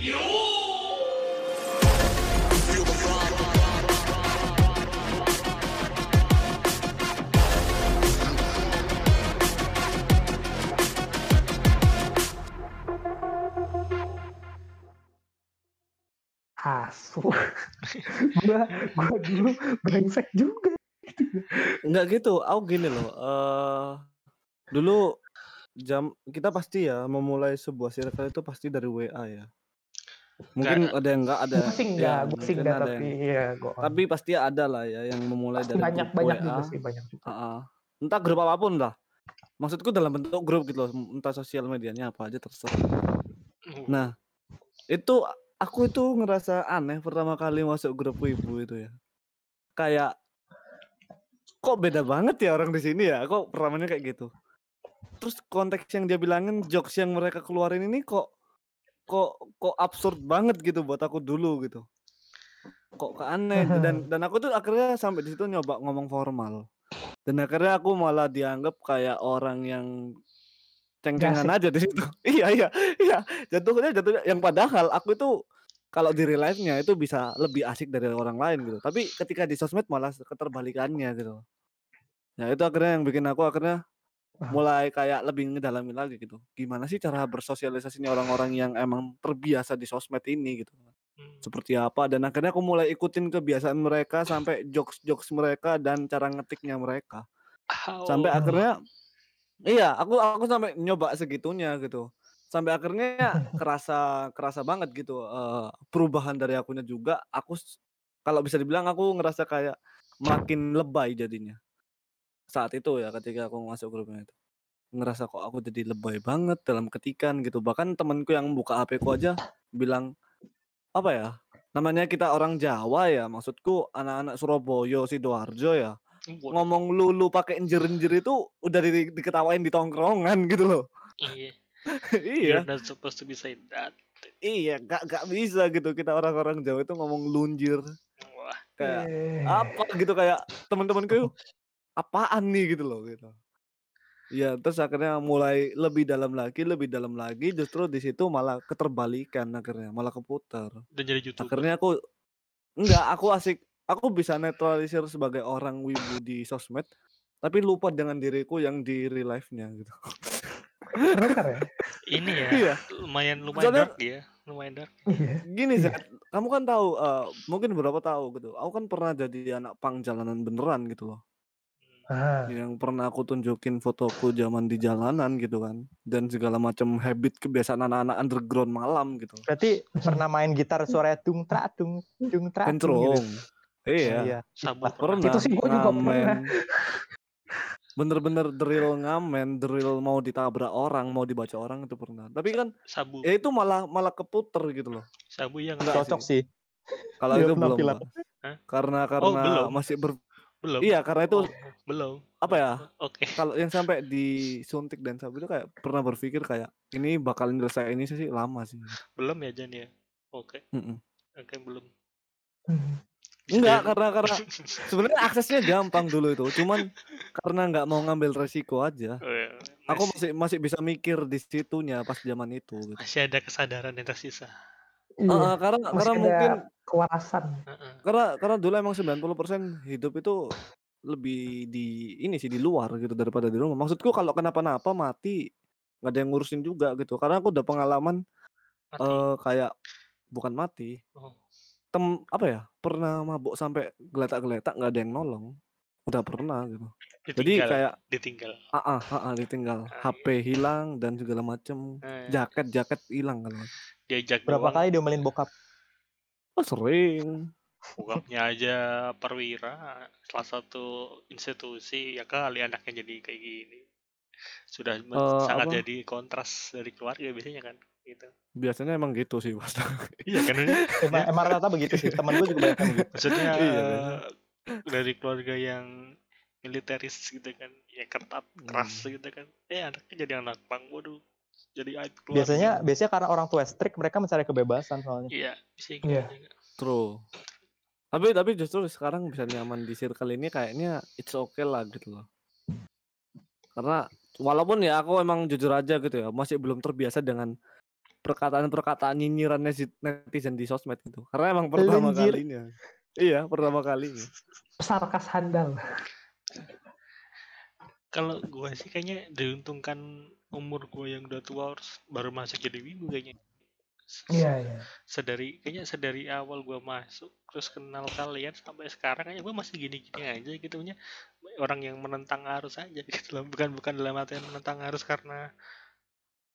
Asu. gua gua dulu brengsek juga. Enggak gitu, aku gini loh, eh dulu jam kita pasti ya memulai sebuah circle itu pasti dari WA ya. Mungkin Enggak. ada yang enggak ada sih ya, mungkin enggak ada tapi yang gua on. tapi pasti ada lah ya yang memulai dari banyak grup banyak WA. juga sih, banyak juga. Heeh. Entah grup apa pun lah. Maksudku dalam bentuk grup gitu loh, entah sosial medianya apa aja terserah. Uh, Nah, itu aku itu ngerasa aneh pertama kali masuk grup wibu itu ya. Kayak kok beda banget ya orang di sini ya? Kok pertamanya kayak gitu. Terus konteks yang dia bilangin, jokes yang mereka keluarin ini kok kok kok absurd banget gitu buat aku dulu gitu. Kok ke aneh dan dan aku tuh akhirnya sampai di situ nyoba ngomong formal. Dan akhirnya aku malah dianggap kayak orang yang ceng-cengan aja di situ. iya iya iya. Jatuhnya jatuhnya yang padahal aku itu kalau di real life-nya itu bisa lebih asik dari orang lain gitu. Tapi ketika di sosmed malah keterbalikannya gitu. Nah, itu akhirnya yang bikin aku akhirnya. Mulai kayak lebih ngedalamin lagi gitu. Gimana sih cara bersosialisasinya orang-orang yang emang terbiasa di sosmed ini gitu. hmm. Seperti apa dan akhirnya aku mulai ikutin kebiasaan mereka sampai jokes-jokes mereka dan cara ngetiknya mereka. Sampai akhirnya iya, aku aku sampai nyoba segitunya gitu. Sampai akhirnya kerasa kerasa banget gitu eh, perubahan dari akunya juga. Aku kalau bisa dibilang aku ngerasa kayak makin lebay jadinya. Saat itu ya ketika aku masuk grupnya itu. Ngerasa kok aku jadi lebay banget dalam ketikan gitu. Bahkan temanku yang buka HP ku aja bilang apa ya? Namanya kita orang Jawa ya, maksudku anak-anak Surabaya, Sidoarjo ya Waduh, ngomong lulu pakai enjer-enjer itu udah di, diketawain di tongkrongan gitu loh. Iya. iya, not supposed to be that. iya, gak, gak bisa gitu kita orang-orang Jawa itu ngomong lunjir Wah, kayak Eh, apa gitu kayak teman-temanku apaan nih gitu loh gitu. Iya, terus akhirnya mulai lebih dalam lagi, lebih dalam lagi, justru di situ malah keterbalikan akhirnya, malah keputar. udah jadi youtuber. Akhirnya aku enggak, aku asik, aku bisa netralisir sebagai orang wibu di sosmed, tapi lupa dengan diriku yang di real life-nya gitu. Bener ya? Ini ya, Iya. lumayan lumayan Soalnya- dark ya, lumayan dark. Iya. Gini Zat, kamu kan tahu, eh, mungkin beberapa tahu gitu. Aku kan pernah jadi anak pang jalanan beneran gitu loh. Ah, Yang pernah aku tunjukin fotoku zaman di jalanan gitu kan. Dan segala macam habit kebiasaan anak-anak underground malam gitu. Berarti pernah main gitar suaranya dung trak dung dung trak dung gitu. Iya, Iya. Sabu pernah. Itu sih gua juga pernah. Bener-bener drill ngamen, drill mau ditabrak orang, mau dibaca orang itu pernah. Tapi kan sabu ya itu malah malah keputer gitu loh. sabu yang Enggak Cocok sih. Kalau Iya, itu belum. Hah? Karena Oh, karena belum. masih ber belum. Iya, karena itu Oh, belum. apa ya? Oke. Kalau yang sampai disuntik dan sabu itu kayak pernah berpikir kayak ini bakal nyelesain ini sih lama sih. Belum ya Jan ya. Oke. Mm-mm. Oke, belum. hmm. Enggak, karena karena sebenarnya aksesnya gampang dulu itu, cuman karena nggak mau ngambil resiko aja. Oh, ya. Aku masih, masih masih bisa mikir di situnya pas zaman itu. Gitu. masih ada kesadaran yang tersisa. Iya. Heeh, karena Masih karena ada mungkin kewarasan. Heeh. karena karena dulu emang 90% hidup itu lebih di ini sih di luar gitu daripada di rumah. Maksudku kalau kenapa-napa mati nggak ada yang ngurusin juga gitu. Karena aku udah pengalaman Mati. eh kayak bukan mati, Oh. tem apa ya? Pernah mabuk sampai geletak-geletak nggak ada yang nolong. Udah pernah gitu. Jadi Ditinggal. kayak ditinggal. ah ah, ah, ah, ditinggal, Ah, HP hilang dan segala macem, Eh, jaket jaket hilang kan. Diajak Berapa doang, kali diomelin bokap? Oh sering. bokapnya aja perwira salah satu institusi ya kali anaknya jadi kayak gini sudah Eh, sangat apa? jadi kontras dari keluarga biasanya kan gitu Biasanya emang gitu sih mas. iya kan Emang, emang rata begitu sih. Temen gue juga banyak yang begitu. maksudnya Iya, eh, dari keluarga yang militeris gitu kan ya ketat keras Hmm. gitu kan eh anaknya jadi anak pang waduh jadi aib keluarga Biasanya biasanya karena orang tua strict mereka mencari kebebasan soalnya. iya bisa gitu Iya. juga. True. Tapi tapi justru sekarang bisa nyaman di circle ini kayaknya it's okay lah gitu loh. Karena walaupun ya aku emang jujur aja gitu ya masih belum terbiasa dengan perkataan-perkataan nyinyiran netizen di sosmed gitu. Karena emang pertama Lenjir. kalinya. Iya, pertama kalinya. Sarkas handal. Kalau gue sih kayaknya diuntungkan umur gue yang udah tua harus baru masuk jadi wibu kayaknya. Iya, iya. Sedari kayaknya sedari awal gue masuk terus kenal kalian sampai sekarang kayaknya gue masih gini-gini aja gitu punya orang yang menentang arus aja gitu loh. Bukan bukan dalam artian menentang arus karena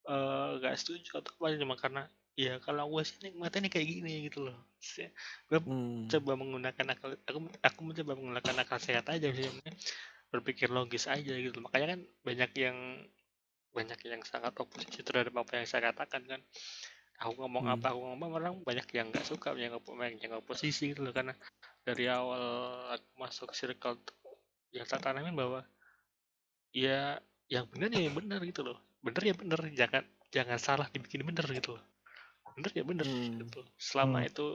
eh gak setuju atau apa cuma karena ya kalau gue sih nikmatnya nih kayak gini gitu loh. Gue Hmm. coba menggunakan akal aku aku mencoba menggunakan akal sehat aja sih berpikir logis aja gitu. Makanya kan banyak yang banyak yang sangat oposisi terhadap apa yang saya katakan kan. Aku ngomong Hmm. apa aku ngomong orang banyak yang nggak suka yang banyak yang oposisi gitu loh. Karena dari awal aku masuk circle tuh yang saya tanamin bahwa ya yang benar ya yang benar gitu loh. Benar ya benar jangan jangan salah dibikin benar gitu loh. Benar ya benar Hmm. gitu. Selama Hmm. itu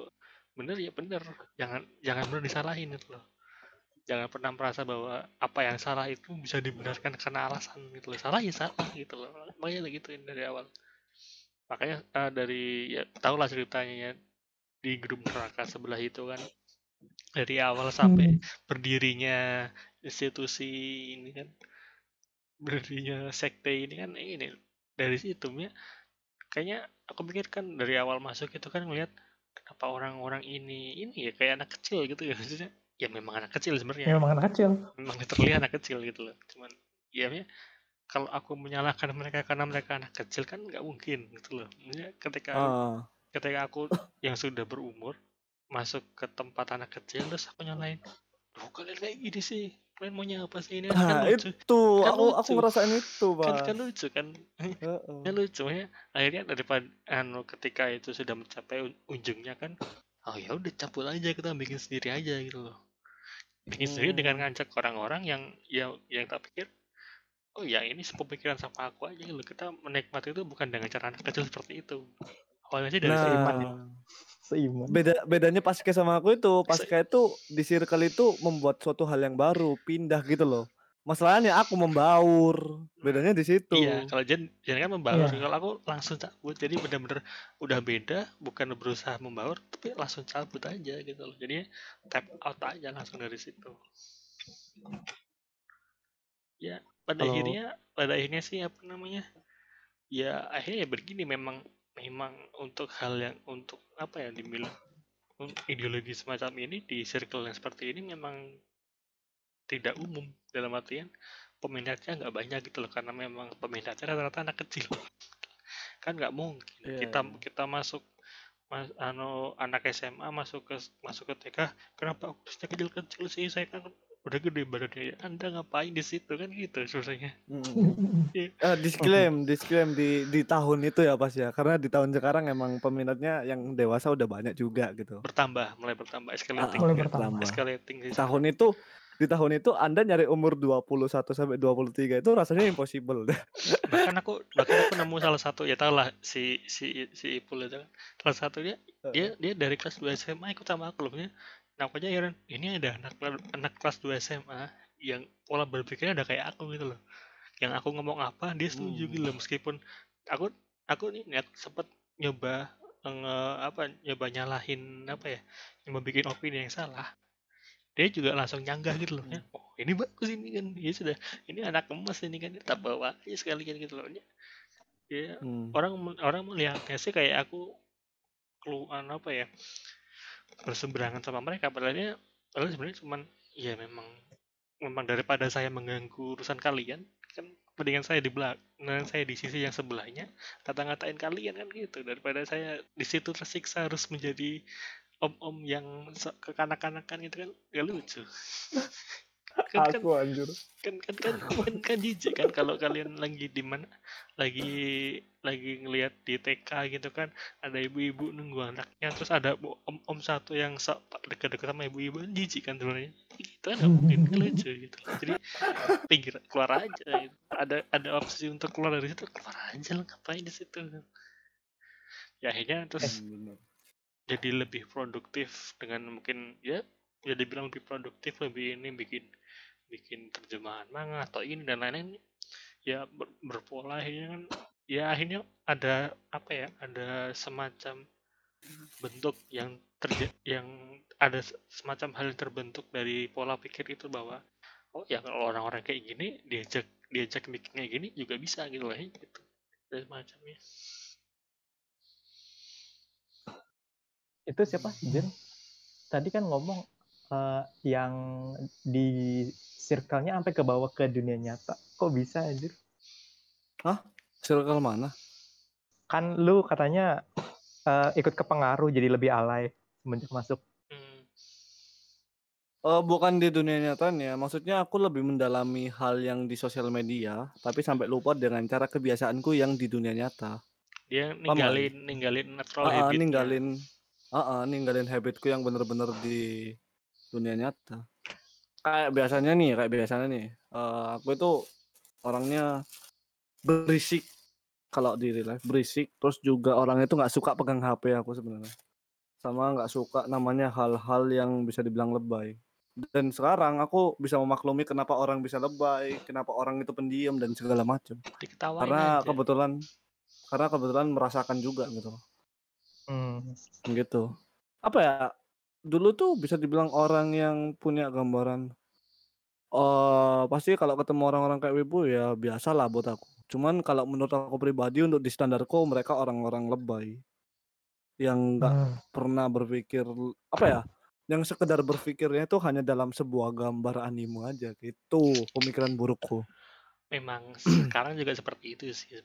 benar ya benar jangan jangan benar disalahin gitu loh jangan pernah merasa bahwa apa yang salah itu bisa dibenarkan karena alasan gitu loh. Salah ya salah gitu loh. Makanya gituin dari awal. Makanya eh, dari ya tau lah ceritanya ya di grup neraka sebelah itu kan. Dari awal sampai Hmm. berdirinya institusi ini kan berdirinya sekte ini kan ini dari situ ya kayaknya aku pikir kan dari awal masuk itu kan ngeliat kenapa orang-orang ini ini ya kayak anak kecil gitu ya maksudnya ya memang anak kecil Ya, sebenarnya memang anak kecil. memang literally anak kecil gitu loh cuman ya ya, kalau aku menyalahkan mereka karena mereka anak kecil kan nggak mungkin gitu loh Maksudnya ketika Ah. ketika aku yang sudah berumur masuk ke tempat anak kecil terus aku nyalain Loh kalian kayak gini sih kalian maunya apa sih ini kan Nah, lucu itu Kan aku aku lucu. ngerasain itu, kan Pak. kan lucu kan Heeh. kan lucu ya akhirnya daripada anu ketika itu sudah mencapai un- ujungnya kan oh ya udah cabut aja kita bikin sendiri aja gitu loh bikin sendiri dengan Hmm. ngajak orang-orang yang yang yang tak pikir oh ya ini sepemikiran sama aku aja loh kita menikmati itu bukan dengan cara anak kecil seperti itu awalnya sih dari seiman ya. Nah, Seiman. beda bedanya Pasca sama aku itu, Pasca itu di circle itu membuat suatu hal yang baru, pindah gitu loh. Masalahnya aku membaur. Bedanya di situ. Iya, kalau Jen, Jen kan membaur. Iya. Kalau aku langsung cabut. Jadi benar-benar udah beda, bukan berusaha membaur, tapi langsung cabut aja gitu loh. Jadi tap out aja langsung dari situ. Ya, pada Kalau- akhirnya, pada akhirnya sih apa namanya? Ya akhirnya ya begini memang memang untuk hal yang untuk apa ya dibilang ideologi semacam ini di circle yang seperti ini memang tidak umum dalam artian peminatnya nggak banyak gitu loh karena memang peminatnya rata-rata anak kecil kan nggak mungkin Iya, kita iya. kita masuk mas, anu anak SMA masuk ke masuk ke TK kenapa aku harusnya kecil-kecil sih saya kan udah gede badannya anda ngapain di situ kan gitu sebenarnya Mm. Eh, disclaim, disclaim di di tahun itu ya pas ya. Karena di tahun sekarang emang peminatnya yang dewasa udah banyak juga gitu. bertambah mulai bertambah escalating Mulai kan? bertambah. escalating sana. tahun itu di tahun itu Anda nyari umur 21 sampai 23 itu rasanya impossible. bahkan aku bahkan aku nemu salah satu ya tau lah si si si Ipul itu kan. Salah satu dia dia dari kelas 2 SMA ikut sama aku loh nah aku aja heran ini ada anak anak kelas 2 SMA yang pola berpikirnya udah kayak aku gitu loh. Yang aku ngomong apa dia setuju Hmm. gitu loh meskipun aku aku nih aku sempet nyoba nge, apa nyoba nyalahin apa ya nyoba bikin opini yang salah dia juga langsung nyanggah gitu loh. Ya oh ini bagus ini kan. Ya sudah. Ini anak emas ini kan. Tak bawa aja sekalian gitu loh. Ya ya Hmm. orang orang melihatnya sih kayak aku keluhan apa ya berseberangan sama mereka. Padahal dia padahal sebenarnya cuman ya memang memang daripada saya mengganggu urusan kalian kan mendingan saya di belakang saya di sisi yang sebelahnya kata-ngatain kalian kan gitu. Daripada saya di situ tersiksa harus menjadi om-om yang kekanak-kanakan gitu kan gak lucu. Kan, kan, Aku anjir. kan kan kan kan, kan jijik kan kalau kalian lagi di mana lagi lagi ngelihat di TK gitu kan ada ibu-ibu nunggu anaknya terus ada bu- om-om satu yang dekat-dekat sama ibu-ibu jijik kan sebenarnya. Gitu kan mungkin lucu gitu. Jadi pinggir keluar aja. Gitu. ada ada opsi untuk keluar dari situ keluar aja lah ngapain di situ? Ya akhirnya terus jadi lebih produktif dengan mungkin ya ya dibilang lebih produktif lebih ini bikin bikin terjemahan manga atau ini dan lain-lain ya ber- berpola akhirnya kan ya akhirnya ada apa ya ada semacam bentuk yang terja yang ada se- semacam hal yang terbentuk dari pola pikir itu bahwa oh ya kalau orang-orang kayak gini diajak diajak bikin kayak gini juga bisa gitu lah gitu dan semacamnya Itu siapa? Jen? Tadi kan ngomong eh, yang di circle-nya sampai ke bawah ke dunia nyata. Kok bisa anjir? Circle mana? Kan lu katanya eh, ikut kepengaruh jadi lebih alay semenjak masuk. Hmm, Eh bukan di dunia nyatanya, maksudnya aku lebih mendalami hal yang di sosial media, tapi sampai lupa dengan cara kebiasaanku yang di dunia nyata. dia Paham nggak? ninggalin ninggalin natural Ah, ah, habitnya. ninggalin, ah, ah, ninggalin habitku yang bener-bener di dunia nyata. Kayak biasanya nih, kayak biasanya nih, eh, aku itu orangnya berisik kalau di real life berisik, terus juga orang itu nggak suka pegang HP aku sebenarnya, sama nggak suka namanya hal-hal yang bisa dibilang lebay. Dan sekarang aku bisa memaklumi kenapa orang bisa lebay, kenapa orang itu pendiam dan segala macam. Karena aja. kebetulan, karena kebetulan merasakan juga gitu. Hmm. gitu apa ya dulu tuh bisa dibilang orang yang punya gambaran eh pasti kalau ketemu orang-orang kayak Wibu ya biasa lah buat aku cuman kalau menurut aku pribadi untuk di standarku mereka orang-orang lebay yang nggak Hmm. pernah berpikir apa ya yang sekedar berpikirnya itu hanya dalam sebuah gambar anime aja gitu pemikiran burukku memang sekarang juga seperti itu sih.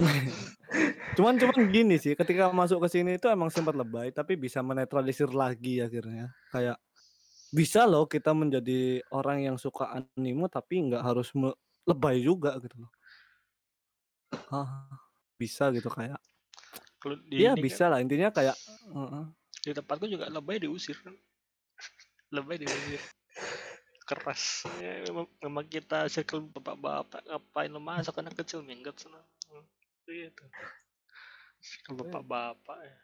cuman cuman gini sih ketika masuk ke sini itu emang sempat lebay tapi bisa menetralisir lagi akhirnya. Kayak bisa loh kita menjadi orang yang suka anime tapi nggak harus lebay juga gitu loh. Ah, bisa gitu kayak. Kalau di Iya ini kan, bisa lah intinya kayak heeh. di tempatku juga lebay diusir kan. Lebay diusir. Keras ya, memang, memang kita circle bapak-bapak ngapain lo masuk anak kecil minggat sana. Hmm, gitu circle bapak-bapak ya.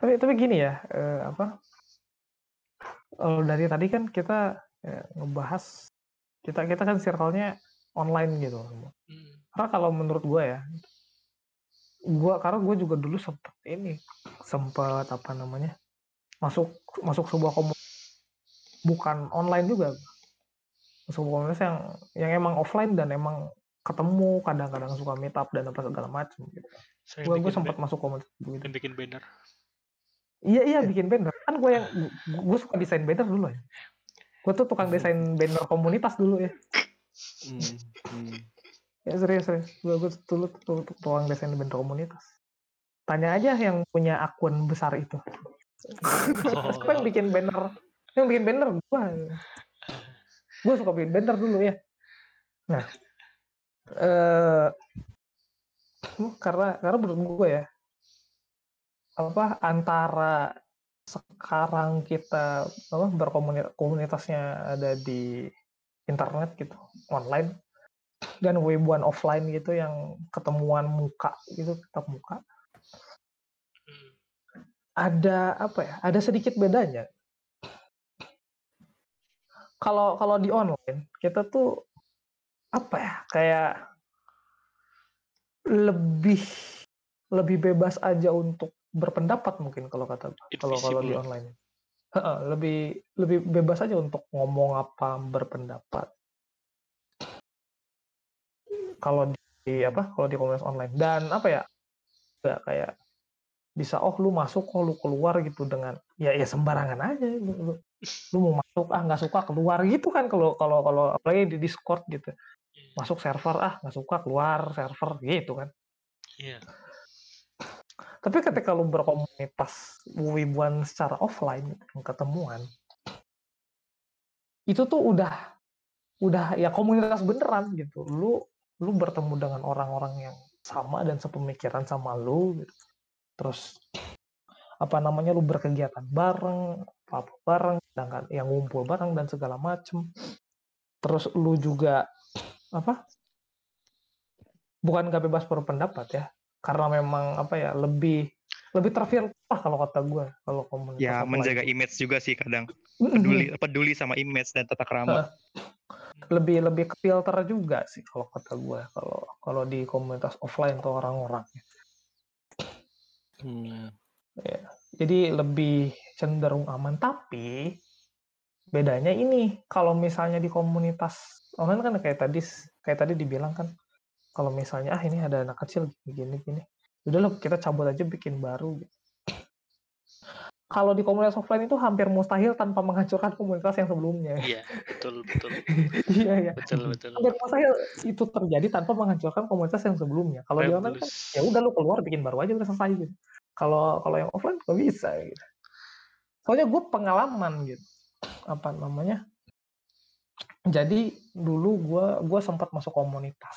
Tapi tapi gini ya, eh, apa? Kalau dari tadi kan kita eh, ngebahas kita kita kan circle-nya online gitu. Hmm. Karena kalau menurut gue ya, gua karena gue juga dulu sempet ini, sempet apa namanya, masuk masuk sebuah komunitas bukan online juga, masuk komunitas yang yang emang offline dan emang ketemu kadang-kadang suka meet up dan apa segala macam gitu. Saya Gue gue sempat masuk komunitas yang bikin banner Iya iya bikin banner kan gue yang gue suka desain banner dulu ya. Gue tuh tukang desain banner komunitas dulu ya. Hmm, hmm. Ya serius serius. Gue gue dulu tuh tuh tukang desain banner komunitas. Tanya aja yang punya akun besar itu. Siapa yang bikin banner? Yang bikin banner gue. Gue suka bikin banner dulu ya. Nah, eh karena karena menurut gue ya apa antara sekarang kita apa berkomunitas komunitasnya ada di internet gitu online dan webuan offline gitu yang ketemuan muka gitu tetap muka. Ada apa ya ada sedikit bedanya. Kalau kalau di online kita tuh apa ya kayak lebih lebih bebas aja untuk berpendapat mungkin kalau kata kalau kalau di online. Lebih lebih bebas aja untuk ngomong apa berpendapat. Kalau di apa kalau di komunitas online. Dan apa ya nggak kayak bisa oh lu masuk oh lu keluar gitu dengan ya ya sembarangan aja lu, lu, lu mau masuk ah nggak suka keluar gitu kan kalau kalau kalau apalagi di Discord gitu. Masuk server ah nggak suka keluar server gitu kan Iya. tapi ketika lu berkomunitas wibuan secara offline ketemuan itu tuh udah udah ya komunitas beneran gitu lu lu bertemu dengan orang-orang yang sama dan sepemikiran sama lu gitu. terus apa namanya lu berkegiatan bareng apa bareng sedangkan yang ngumpul bareng dan segala macem terus lu juga apa bukan gak bebas berpendapat ya karena memang apa ya lebih lebih terfilter lah kalau kata gue kalau komunitas Ya offline. menjaga image juga sih kadang peduli peduli sama image dan tata krama. Hmm. lebih lebih ke filter juga sih kalau kata gue kalau kalau di komunitas offline tuh orang-orang Hmm. jadi lebih cenderung aman tapi bedanya ini kalau misalnya di komunitas online kan kayak tadi kayak tadi dibilang kan kalau misalnya ah ini ada anak kecil gini gini. Udah loh kita cabut aja bikin baru. Gitu. kalau di komunitas offline itu hampir mustahil tanpa menghancurkan komunitas yang sebelumnya. Iya, betul betul. iya iya. Betul betul. hampir mustahil itu terjadi tanpa menghancurkan komunitas yang sebelumnya. Kalau di online kan ya udah lu keluar bikin baru aja udah selesai gitu. Kalau kalau yang offline nggak bisa gitu. Soalnya gue pengalaman gitu apa namanya jadi dulu gue gue sempat masuk komunitas.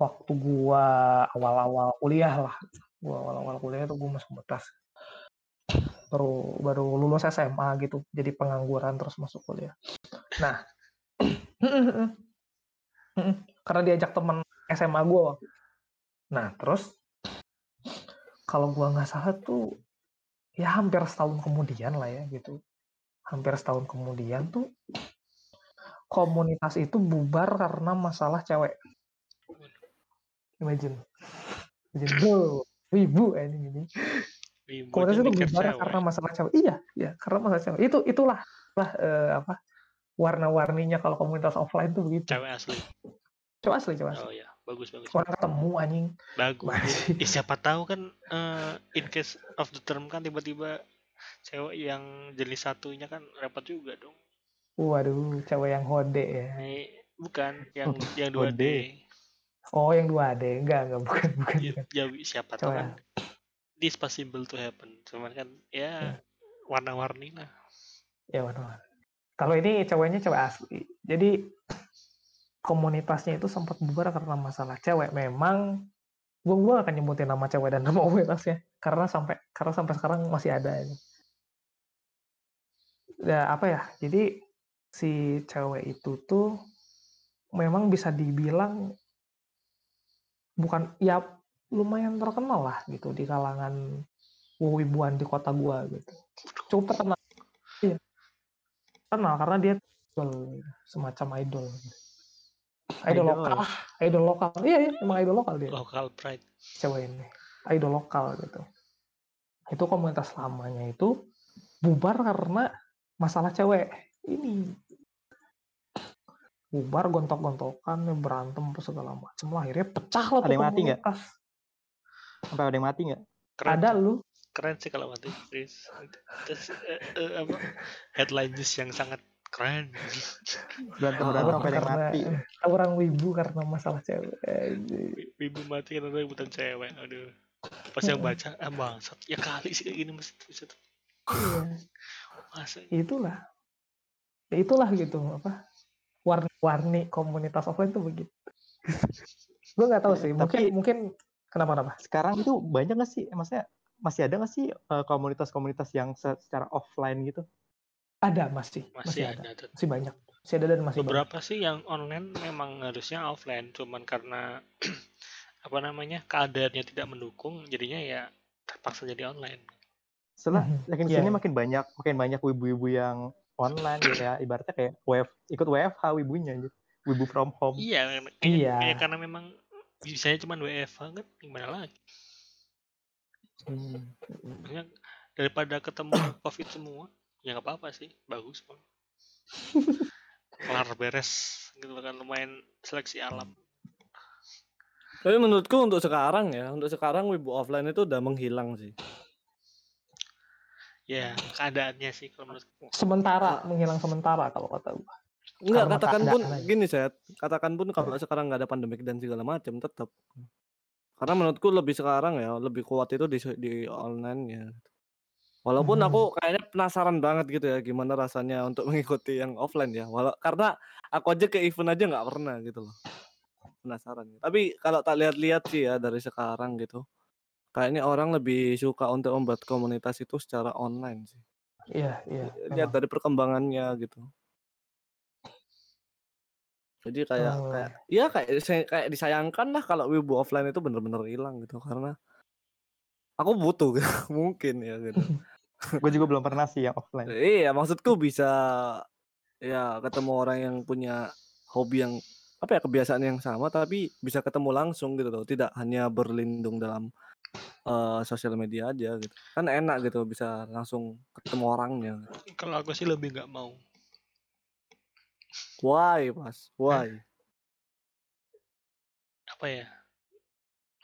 Waktu gue awal-awal kuliah lah gue awal-awal kuliah tuh gue masuk komunitas. Baru baru lulus SMA gitu jadi pengangguran terus masuk kuliah. Nah karena diajak teman SMA gue waktu nah terus kalau gua nggak salah tuh ya hampir setahun kemudian lah ya gitu hampir setahun kemudian tuh komunitas itu bubar karena masalah cewek. Imagine. Imagine bro ibu ini ini. Ibu komunitas itu bubar cewek. karena masalah cewek. Iya iya karena masalah cewek. Itu itulah lah eh, apa warna-warninya kalau komunitas offline tuh begitu. Cewek asli. coba asli coba asli. Oh ya, bagus bagus. orang ketemu anjing. Bagus. Ya, siapa tahu kan eh, in case of the term kan tiba-tiba cewek yang jenis satunya kan repot juga dong. waduh cewek yang hode ya Ini bukan yang yang dua D. Kode. oh yang dua d enggak enggak bukan bukan, Ya, ya, siapa tahu kan this possible to happen. Cuman kan ya warna-warni lah. ya mana kalau ini ceweknya cewek asli jadi komunitasnya itu sempat bubar karena masalah cewek memang gua gua akan nyebutin nama cewek dan nama komunitasnya karena sampai karena sampai sekarang masih ada ini ya apa ya jadi si cewek itu tuh memang bisa dibilang bukan ya lumayan terkenal lah gitu di kalangan wibuan di kota gua gitu. Cukup terkenal. Iya. Terkenal karena dia idol semacam idol. Gitu. idol Idol. lokal. Idol lokal. Iya iya emang idol lokal dia. Local pride. cewek ini. Idol lokal gitu. Itu komunitas lamanya itu bubar karena masalah cewek ini bubar gontok-gontokan berantem apa segala macam lah akhirnya pecah lah Ada tuh yang mati nggak? Sampai ada yang mati nggak? Keren, ada lu keren sih kalau mati. Terus, terus eh, eh, apa? Headline news yang sangat keren. Berantem Oh, berantem sampai ada yang karena mati. orang wibu karena masalah cewek anjing. Ibu mati karena rebutan cewek. Aduh. Pas yang baca, ah bangsat. Ya kali sih kayak gini mesti bisa tuh. Iya. Masa itulah. Ya itulah gitu apa warni-warni komunitas offline tuh begitu. Gue nggak tahu sih mungkin Tapi- mungkin kenapa kenapa Sekarang itu banyak nggak sih? Maksudnya masih ada nggak sih eh, komunitas-komunitas yang se- secara offline gitu? ada masih masih masih ada ada. masih banyak. Masih ada dan masih banyak. Beberapa sih yang online memang harusnya offline, cuman karena apa namanya keadaannya tidak mendukung, jadinya ya terpaksa jadi online. Setelah Mhm. makin Iya, sini iya. makin banyak makin banyak wibu-wibu yang online gitu ya. Ibaratnya kayak WF, ikut WFH wibunya gitu. Wibu from home. Iya, karena- Iya. ya karena memang bisanya cuma WFH kan gimana lagi? Hmm. Maksudnya daripada ketemu COVID semua, ya nggak apa-apa sih, bagus kok. Kelar beres gitu kan lumayan seleksi alam. Tapi menurutku untuk sekarang ya, untuk sekarang wibu offline itu udah menghilang sih. Ya keadaannya sih kalau menurut sementara menghilang sementara kalau kata gue Enggak, Karena katakan pun aja. gini set, katakan pun kalau sekarang nggak ada pandemik dan segala macam tetap. Karena menurutku lebih sekarang ya, lebih kuat itu di di online ya. Walaupun Hmm. aku kayaknya penasaran banget gitu ya gimana rasanya untuk mengikuti yang offline ya. Walau karena aku aja ke event aja nggak pernah gitu loh. Penasaran. Tapi kalau tak lihat-lihat sih ya dari sekarang gitu. Kayaknya orang lebih suka untuk membuat komunitas itu secara online sih. iya iya Lihat dari perkembangannya gitu. Jadi kayak Oh. kayak ya kayak kayak disayangkan lah kalau wibu offline itu bener-bener hilang gitu karena aku butuh gitu, mungkin ya gitu. Gue juga belum pernah sih yang offline. iya, maksudku bisa ya ketemu orang yang punya hobi yang apa ya kebiasaan yang sama tapi bisa ketemu langsung gitu loh tidak hanya berlindung dalam eh, sosial media aja gitu kan enak gitu bisa langsung ketemu orangnya Kalau aku sih lebih nggak mau. why pas why Apa ya?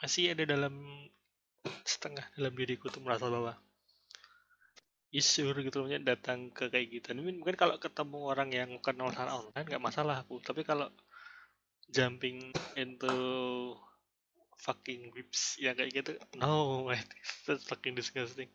Masih ada dalam setengah dalam diriku tuh merasa bahwa isur gitu loh, maksudnya datang ke kayak gitu. Mungkin, mungkin kalau ketemu orang yang kenal secara online nggak masalah aku. Tapi kalau jumping into fucking whips ya kayak gitu, no, that's fucking disgusting.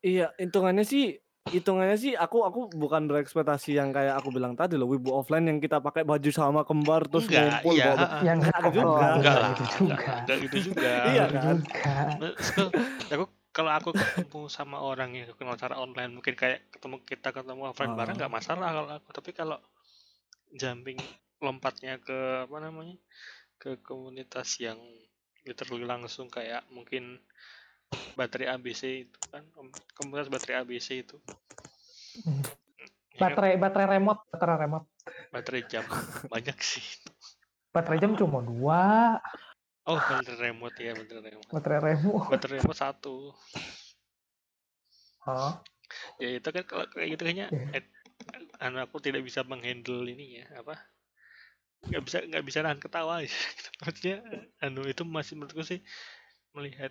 Iya, hitungannya sih hitungannya sih aku aku bukan berekspektasi yang kayak aku bilang tadi loh, wibu offline yang kita pakai baju sama kembar terus Enggak, ngumpul iya, bawa- yang Nggak ada juga. enggak enggak gitu enggak, juga enggak gitu juga. Iya kan? aku kalau aku ketemu sama orang yang aku kenal secara online mungkin kayak ketemu kita ketemu offline Ah. bareng nggak masalah kalau aku tapi kalau jumping lompatnya ke apa namanya ke komunitas yang literally langsung kayak mungkin baterai ABC itu kan kom- komunitas baterai ABC itu. Hmm. Ya baterai baterai remote baterai remote. Baterai jam banyak sih. Baterai jam cuma dua. Oh baterai remote ya baterai remote. Baterai remote. Baterai remote satu. Hah? ya itu kan kalau kayak gitu kayaknya Iya. eh, anu aku tidak bisa menghandle ini ya apa nggak bisa nggak bisa nahan ketawa gitu. maksudnya anu itu masih menurutku sih melihat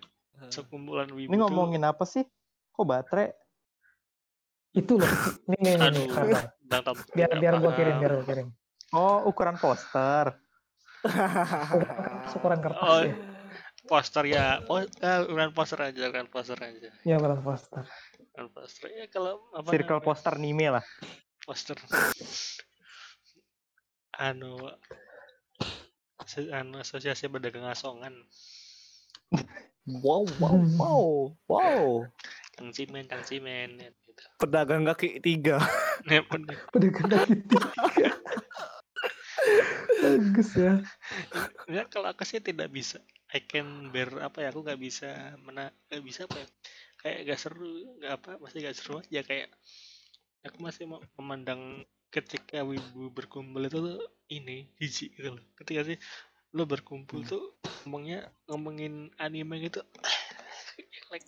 sekumpulan wibu Ini ngomongin apa sih? Kok baterai? itu loh. Nih nih Tom, biar biar gua kirim biar gua kirim. Oh, ukuran poster. ukuran kertas Oh, ya. poster ya. Po eh, ukuran poster aja ukuran poster aja. Ya ukuran poster. Ukuran poster. Ya kalau apa Circle namanya, poster Nime lah. poster anu anu asosiasi pedagang asongan wow wow wow wow Kang Cimen Kang Cimen ya, gitu pedagang kaki tiga bener. pedagang kaki tiga bagus ya Ya kalau aku sih tidak bisa. I can bear apa ya? Aku nggak bisa mena nggak bisa apa ya? Kayak gak seru, nggak apa? Masih gak seru aja kayak aku masih mem- memandang ketika wibu berkumpul itu tuh ini jijik gitu loh. Ketika sih lo berkumpul tuh ngomongnya ngomongin anime gitu. like,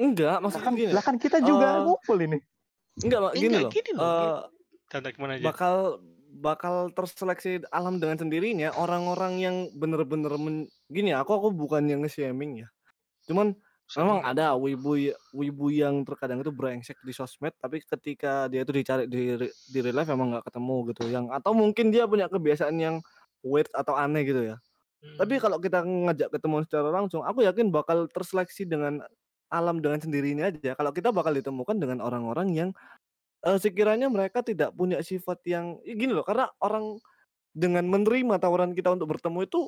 enggak maksudnya kan, gini lah kan kita juga Eh, ngumpul ini. enggak Mak, gini enggak, loh gini loh, eh, tanda ke mana aja? bakal bakal terseleksi alam dengan sendirinya orang-orang yang bener-bener men- gini ya, aku aku bukan yang nge-shaming ya cuman memang ada wibu wibu yang terkadang itu brengsek di sosmed tapi ketika dia itu dicari di di real life emang nggak ketemu gitu. Yang atau mungkin dia punya kebiasaan yang weird atau aneh gitu ya. Hmm. tapi kalau kita ngajak ketemu secara langsung aku yakin bakal terseleksi dengan alam dengan sendirinya aja. Kalau kita bakal ditemukan dengan orang-orang yang eh, sekiranya mereka tidak punya sifat yang ya gini loh karena orang dengan menerima tawaran kita untuk bertemu itu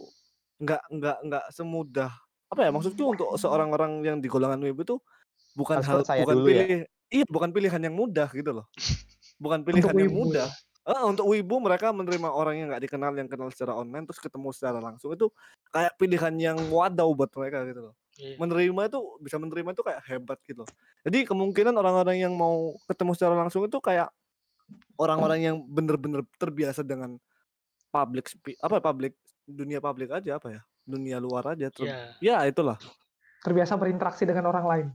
nggak nggak nggak semudah apa ya maksudku untuk seorang orang yang di golongan wibu itu bukan hal percaya bukan dulu ya. pilih iya bukan pilihan yang mudah gitu loh bukan pilihan yang wibu mudah Eh, untuk wibu mereka menerima orang yang nggak dikenal yang kenal secara online terus ketemu secara langsung itu kayak pilihan yang wadaw buat mereka gitu loh Iya. menerima itu bisa menerima itu kayak hebat gitu loh. Jadi kemungkinan orang-orang yang mau ketemu secara langsung itu kayak orang-orang yang bener-bener terbiasa dengan public apa public dunia publik aja apa ya dunia luar aja ter- Ya. ya itulah terbiasa berinteraksi dengan orang lain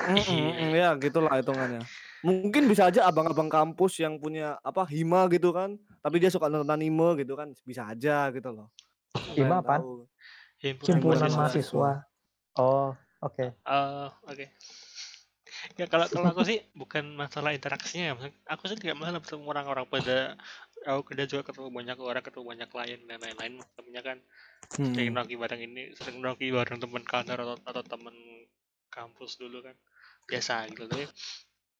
Mm-mm, ya gitulah hitungannya mungkin bisa aja abang-abang kampus yang punya apa hima gitu kan tapi dia suka nonton anime gitu kan bisa aja gitu loh Hima tahu. Himpunan mahasiswa. mahasiswa Oh, oke. Eh, oke. Ya kalau kalau aku sih bukan masalah interaksinya ya. Maksud- Aku sih tidak masalah bertemu orang-orang pada aku kerja juga ketemu banyak orang, ketemu banyak klien dan lain-lain. Temennya kan sering Hmm. nongki bareng ini, sering nongki bareng teman kantor atau atau teman kampus dulu kan. Biasa gitu. Tapi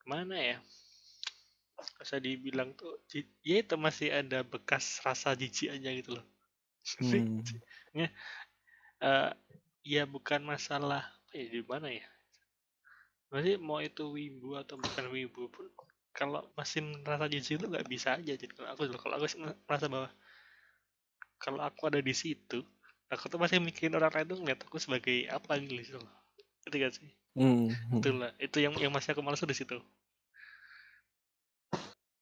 ke mana ya? Bisa dibilang tuh, ya itu masih ada bekas rasa jijik aja gitu loh. Hmm. eh ya bukan masalah apa ya di mana ya Berarti mau itu wibu atau bukan wibu pun kalau masih merasa jijik itu nggak bisa aja jadi kalau aku kalau aku merasa bahwa kalau aku ada di situ aku tuh masih mikirin orang lain tuh ngeliat aku sebagai apa gitu loh. Ngerti gak sih? Hmm, hmm. itulah itu yang yang masih aku malas di situ.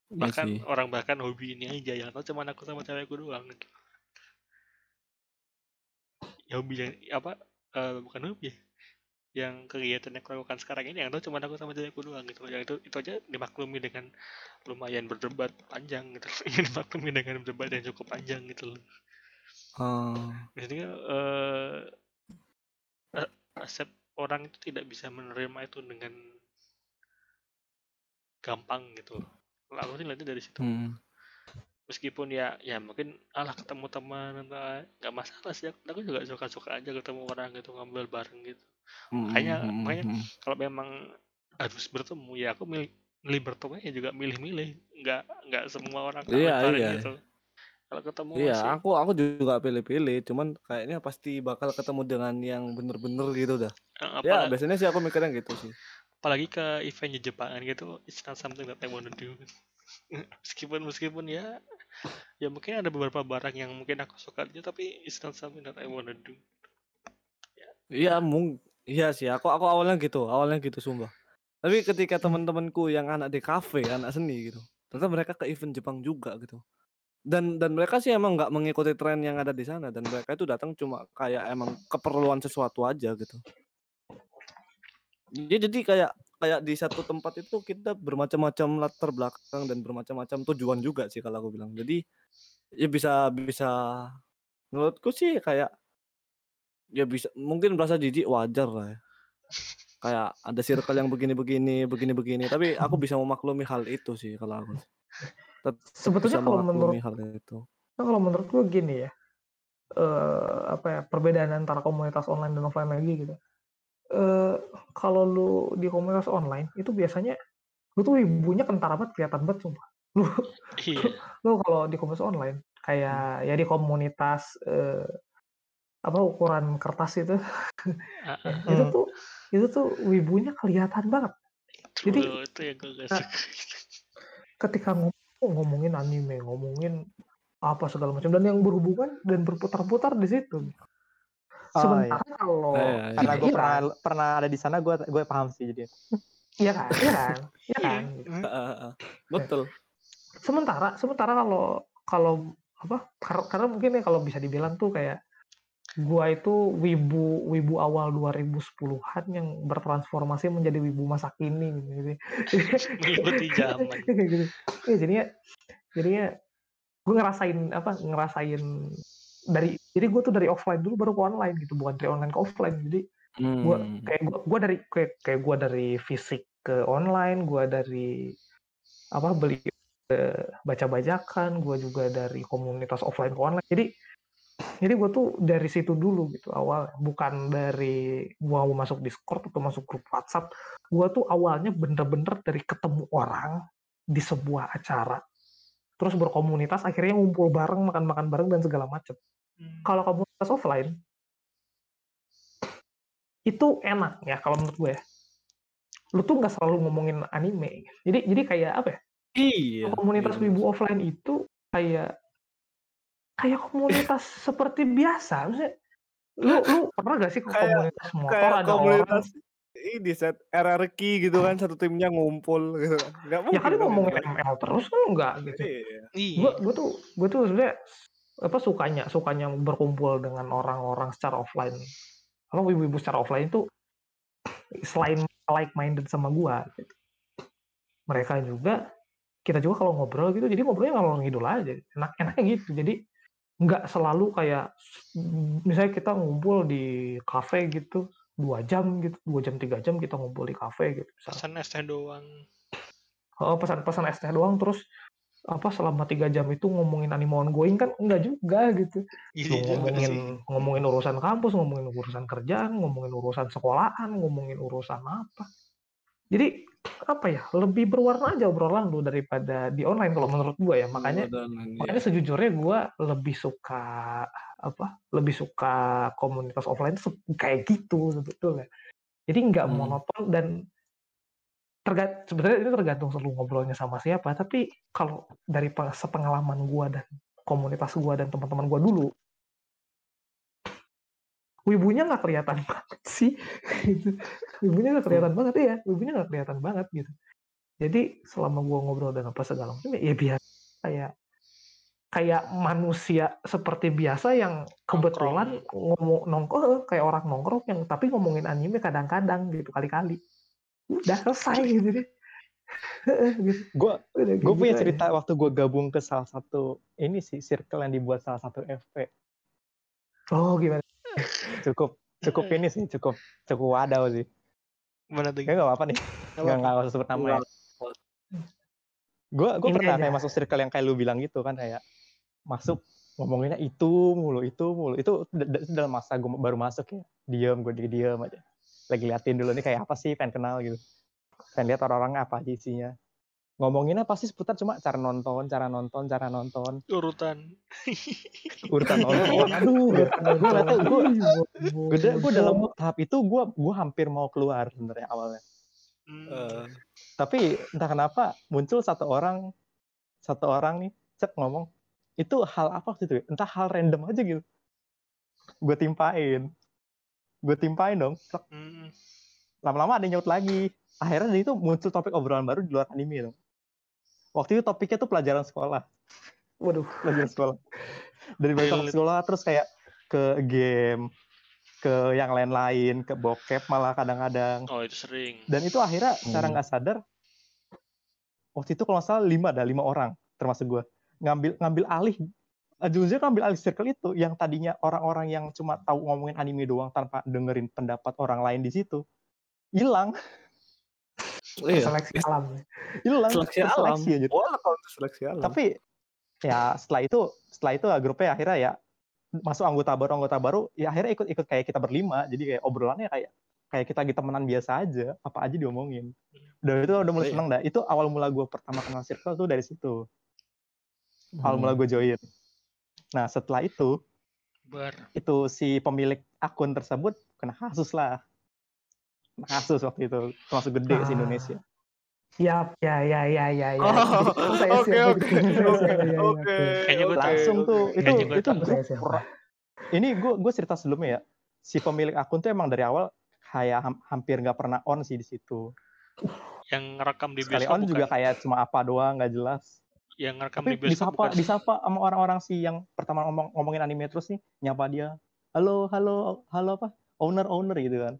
Iya bahkan sih. orang bahkan hobi ini aja yang tahu cuma aku sama cewekku doang gitu. Ya hobi yang apa eh, bukan hobi ya yang kegiatan yang aku lakukan sekarang ini yang tahu cuma aku sama cewekku doang gitu yang itu itu aja dimaklumi dengan lumayan berdebat panjang gitu ini dimaklumi dengan berdebat yang cukup panjang gitu loh Biasanya eh eh, asep orang itu tidak bisa menerima itu dengan gampang gitu. Aku sih lihatnya dari situ. hmm. Meskipun ya ya mungkin alah ketemu teman nggak masalah sih. Aku aku juga suka-suka aja ketemu orang gitu ngobrol bareng gitu. Hmm, Makanya- hmm, hmm, makanya hmm. Kalau memang harus bertemu ya aku milih milih bertemu ya juga milih-milih. Nggak nggak semua orang Iya, bareng iya. gitu. Kalau ketemu Iya, masih aku aku juga pilih-pilih, cuman kayaknya pasti bakal ketemu dengan yang bener-bener gitu dah. eh, Ya, apalagi, biasanya sih aku mikirnya gitu sih. apalagi ke event Jepangan gitu, it's not something that I wanna do. meskipun meskipun ya ya mungkin ada beberapa barang yang mungkin aku suka aja tapi it's not something that I wanna do. Iya, mung iya sih, aku aku awalnya gitu, awalnya gitu sumpah. Tapi ketika teman-temanku yang anak di kafe, anak seni gitu, ternyata mereka ke event Jepang juga gitu. Dan dan mereka sih emang nggak mengikuti tren yang ada di sana dan mereka itu datang cuma kayak emang keperluan sesuatu aja gitu. Ya, jadi kayak kayak di satu tempat itu kita bermacam-macam latar belakang dan bermacam-macam tujuan juga sih kalau aku bilang. Jadi ya bisa bisa menurutku sih kayak ya bisa mungkin merasa jijik wajar lah ya. Kayak ada circle yang begini-begini, begini-begini. Tapi aku bisa memaklumi hal itu sih kalau aku. Sebetulnya kalau menurut memaklumi hal itu. Nah, kalau menurut gue gini ya, eh apa ya perbedaan antara komunitas online dan offline lagi gitu. Eh kalau lu di komunitas online itu biasanya lu tuh ibunya kentara banget kelihatan banget sumpah. Lu Iya. lu kalau di komunitas online kayak ya di komunitas eh, apa ukuran kertas itu ya, ah, itu tuh itu tuh wibunya kelihatan banget itu Jadi- itu yang gue gak Nah, suka. ketika ngomong ngomongin anime ngomongin apa segala macam dan yang berhubungan dan berputar-putar di situ Oh, sementara kalau Iya, iya. Karena gue Iya pernah pernah ada di sana, gue gue paham sih jadi. Iya kan, iya kan, iya kan. Heeh, heeh. Betul. Sementara, sementara kalau kalau apa? kar- Karena mungkin ya kalau bisa dibilang tuh kayak gua itu wibu wibu awal 2010-an yang bertransformasi menjadi wibu masa kini gitu. Mengikuti zaman. Gitu. Iya, jadinya jadinya gue ngerasain apa? Ngerasain dari jadi gue tuh dari offline dulu baru ke online gitu, bukan dari online ke offline. Jadi gua Hmm. kayak gua, gua dari kayak, kayak gua dari fisik ke online gua dari apa beli eh, baca-bajakan gua juga dari komunitas offline ke online jadi jadi gua tuh dari situ dulu gitu awal bukan dari gua mau masuk Discord atau masuk grup WhatsApp gua tuh awalnya bener-bener dari ketemu orang di sebuah acara terus berkomunitas akhirnya ngumpul bareng makan-makan bareng dan segala macam Hmm. kalau komunitas offline itu enak ya kalau menurut gue ya. Lu tuh nggak selalu ngomongin anime. Jadi jadi kayak apa ya? Iya. Komunitas iya. wibu offline itu kayak kayak komunitas seperti biasa. Maksudnya lu lu pernah gak sih ke Kayak- komunitas motor kayak ada komunitas orang ini set RRQ gitu kan satu timnya ngumpul gitu kan. Ya mungkin. kan dong ngomongin itu. ML terus kan enggak gitu. Iya. Iya. Gue gue tuh gue tuh sebenarnya apa sukanya sukanya berkumpul dengan orang-orang secara offline. Kalau wibu-wibu secara offline itu selain like minded sama gua gitu. Mereka juga kita juga kalau ngobrol gitu jadi ngobrolnya ngalor ngidul aja. Enak enaknya gitu. Jadi nggak selalu kayak misalnya kita ngumpul di kafe gitu dua jam gitu dua jam tiga jam kita ngumpul di kafe gitu misalnya. Pesan es teh doang. Oh, pesan-pesan es teh doang terus apa selama tiga jam itu ngomongin anime ongoing kan enggak juga gitu Iya ngomongin ngomongin urusan kampus ngomongin urusan kerjaan ngomongin urusan sekolahan ngomongin urusan apa jadi apa ya lebih berwarna aja obrolan lu daripada di online kalau menurut gua ya makanya Dan- iya. makanya sejujurnya gua lebih suka apa lebih suka komunitas offline kayak gitu sebetulnya jadi nggak Hmm. monoton dan tergantung sebenarnya itu tergantung selalu ngobrolnya sama siapa tapi kalau dari pe- sepengalaman gua dan komunitas gua dan teman-teman gua dulu wibunya nggak kelihatan banget sih gitu. wibunya nggak kelihatan banget ya wibunya nggak kelihatan banget gitu. Jadi selama gua ngobrol dengan apa segala macam ya biasa kayak kayak manusia seperti biasa yang kebetulan ngomong nongkrong kayak orang nongkrong yang tapi ngomongin anime kadang-kadang gitu kali-kali. Udah selesai gitu deh. Gitu. gue Udah gue gitu punya cerita waktu gue gabung ke salah satu ini sih circle yang dibuat salah satu FP oh gimana cukup cukup ini sih cukup cukup wadaw sih. Mana tuh? Kayak gak apa-apa nih. Nggak nggak usah sebut nama ya. Gue gue pernah kayak masuk circle yang kayak lu bilang gitu kan kayak masuk ngomonginnya itu mulu itu mulu. Itu dalam masa gue baru masuk ya. Diam gue diam aja. Lagi liatin dulu nih kayak apa sih pengen kenal gitu. Pengen lihat orang-orangnya apa aja isinya ngomonginnya pasti seputar cuma cara nonton cara nonton cara nonton Urutan. urutan nonton aduh gue nggak tahu gue gue gue dalam tahap itu gue gue hampir mau keluar sebenarnya awalnya Hmm. Eh, tapi entah kenapa muncul satu orang satu orang nih cep ngomong itu hal apa waktu itu ya? entah hal random aja gitu gue timpain gue timpain dong. Hmm. lama-lama ada nyaut lagi akhirnya dari itu muncul topik obrolan baru di luar anime dong waktu itu topiknya tuh pelajaran sekolah waduh pelajaran sekolah dari pelajaran Relate. sekolah terus kayak ke game ke yang lain-lain ke bokep malah kadang-kadang Oh itu sering. dan itu akhirnya secara Hmm. nggak sadar waktu itu kalau nggak salah lima ada lima orang termasuk gue ngambil ngambil alih ujung-ujungnya ngambil alih circle itu yang tadinya orang-orang yang cuma tahu ngomongin anime doang tanpa dengerin pendapat orang lain di situ hilang iya. seleksi alam hilang Seleksi alam. terseleksi aja. Boleh kalau itu seleksi alam. tapi ya setelah itu setelah itu ya, grupnya akhirnya ya masuk anggota baru anggota baru ya akhirnya ikut ikut kayak kita berlima jadi kayak obrolannya kayak kayak kita lagi temenan biasa aja apa aja diomongin dan itu udah mulai Iya. seneng dah itu awal mula gue pertama kenal circle tuh dari situ awal Hmm. mula gue join nah setelah itu Bar. itu si pemilik akun tersebut kena kasus lah kasus waktu itu termasuk gede Ah. di Indonesia Siap, ya, ya, ya, ya, ya. Oke siap, oke oke Ya, ya, ya. Kayaknya gua oke, langsung tuh itu itu ini gue gue cerita sebelumnya ya si pemilik akun tuh emang dari awal kayak ham- hampir nggak pernah on sih di situ Yang ngerekam di sekali on bukan? juga kayak cuma apa doang nggak jelas Yang ngerekam tapi di bioskop disapa bukan? disapa sama orang-orang sih yang pertama ngomong ngomongin anime terus nih nyapa dia halo halo halo apa owner owner gitu kan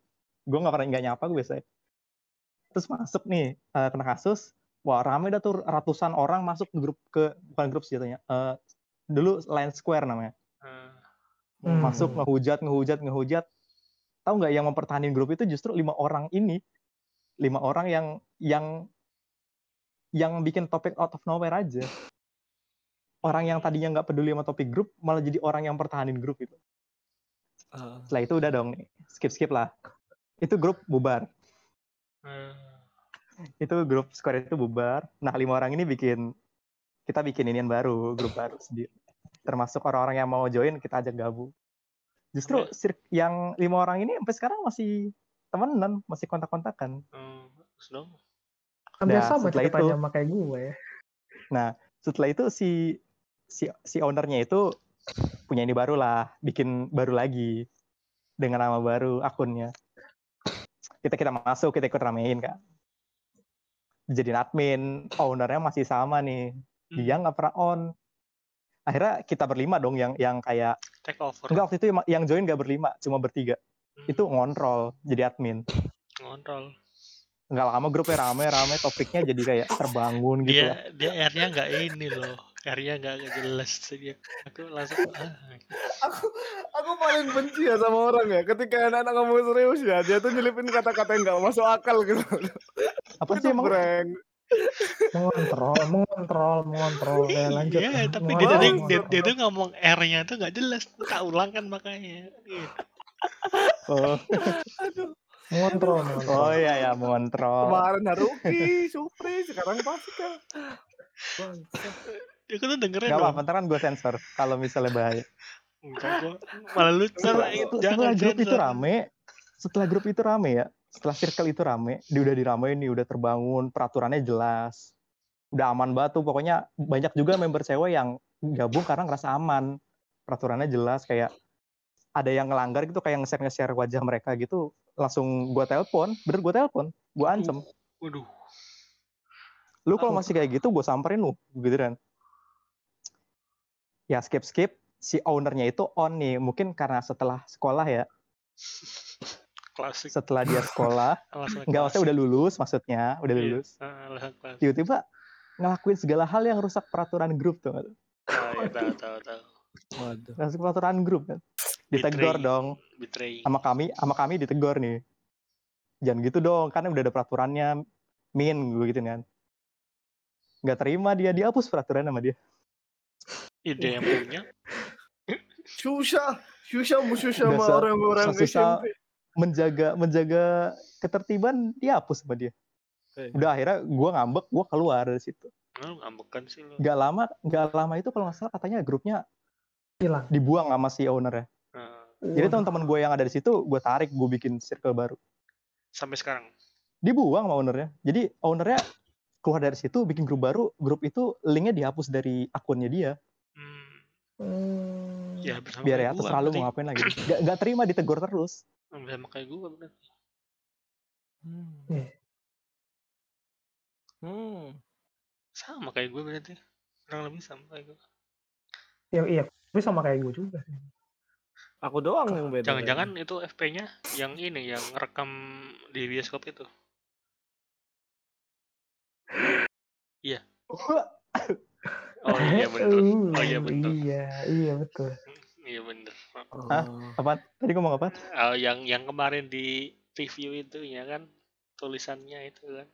gue nggak pernah nggak nyapa gue biasanya. Terus masuk nih eh, kena kasus wah rame dah tuh ratusan orang masuk ke grup ke bukan grup sih jatuhnya Eh, dulu Line Square namanya. Eh, Hmm. masuk ngehujat ngehujat ngehujat. Tahu nggak yang mempertahankan grup itu justru lima orang ini. Lima orang yang yang yang bikin topik out of nowhere aja. Orang yang tadinya nggak peduli sama topik grup malah jadi orang yang pertahanin grup itu Ah, setelah itu udah dong nih skip skip lah itu grup bubar. Eh, itu grup square itu bubar. Nah lima orang ini bikin kita bikin inian baru grup baru sendiri. Termasuk orang-orang yang mau join kita ajak gabung. Justru sir- yang lima orang ini sampai sekarang masih temenan masih kontak-kontakan. Hampir Nah, sama setelah itu- sama kayak gue. Ya. setelah itu si si si ownernya itu punya ini baru lah bikin baru lagi dengan nama baru akunnya kita kita masuk kita ikut ramein kan jadi admin ownernya masih sama nih dia nggak pernah on akhirnya kita berlima dong yang yang kayak Take over. enggak waktu itu yang- yang join nggak berlima cuma bertiga Hmm, itu ngontrol jadi admin ngontrol. nggak lama grupnya rame rame topiknya jadi kayak terbangun gitu Dia lah. dia R-nya nggak ini loh. R-nya nggak nggak jelas. Dia aku langsung ah, aku aku paling benci ya sama orang ya ketika anak-anak ngomong serius ya dia tuh nyelipin kata-kata yang nggak masuk akal gitu apa sih emang Mengontrol, mengontrol, mengontrol. Ya, lanjut. Iya, tapi dia dia, mengontrol. dia tuh ngomong R-nya tuh nggak jelas. Tak ulang kan makanya. Gitu. oh, Mengontrol, mengontrol. oh iya ya mengontrol kemarin Haruki Supri sekarang Pascal Ya aku tuh dengerin Gak apa-apa, kan gue sensor kalau misalnya bahaya. Enggak gua malah lu Setelah, grup itu rame, setelah grup itu rame ya, setelah circle itu rame, dia udah diramein nih, udah terbangun, peraturannya jelas, udah aman batu. Pokoknya banyak juga member cewek yang gabung karena ngerasa aman, peraturannya jelas kayak ada yang ngelanggar gitu kayak nge-share nge-share wajah mereka gitu langsung gue telepon bener gue telepon gue ancem Waduh. Lu kalau masih kayak gitu, gue samperin lu, gitu kan. Ya skip skip, si ownernya itu on nih, mungkin karena setelah sekolah ya, Klasik. setelah dia sekolah, nggak maksudnya udah lulus, maksudnya udah Iya. lulus, Ah, tiba-tiba ngelakuin segala hal yang rusak peraturan grup tuh, Ah, ya, tahu tahu tahu. Waduh. rusak peraturan grup kan. Ditegur dong, Betraying. sama kami, sama kami ditegur nih. Jangan gitu dong, karena udah ada peraturannya, min gue gitu kan. Nggak terima dia, dihapus peraturan sama dia. Ide yang punya. Susah, susah susah sama orang-orang susah- SMP. menjaga menjaga ketertiban dihapus sama dia. Eh. Udah akhirnya gue ngambek, gue keluar dari situ. Lu ngambekan sih lu. Gak lama, gak lama itu kalau nggak salah katanya grupnya hilang dibuang sama si ownernya. Ah, Jadi teman-teman gue yang ada di situ, gue tarik, gue bikin circle baru. sampai sekarang. Dibuang sama ownernya. Jadi ownernya keluar dari situ, bikin grup baru. Grup itu linknya dihapus dari akunnya dia. Ya Biar ya kayak gua, terserah lu berarti. mau ngapain lagi. Gak, gak terima ditegur terus. Sama kayak gue bener. Hmm. Iya. Hmm. Sama kayak gue berarti. Kurang lebih sama kayak gue. Ya, iya, tapi sama kayak gue juga. sih. Aku doang yang beda. Jangan-jangan itu FP-nya yang ini yang rekam di bioskop itu. Oh iya bener. Uh, Oh iya betul. Iya, iya betul. Iya bener. Oh. Hah? Apa? Tadi ngomong apa? Oh, yang yang kemarin di review itu ya kan tulisannya itu kan.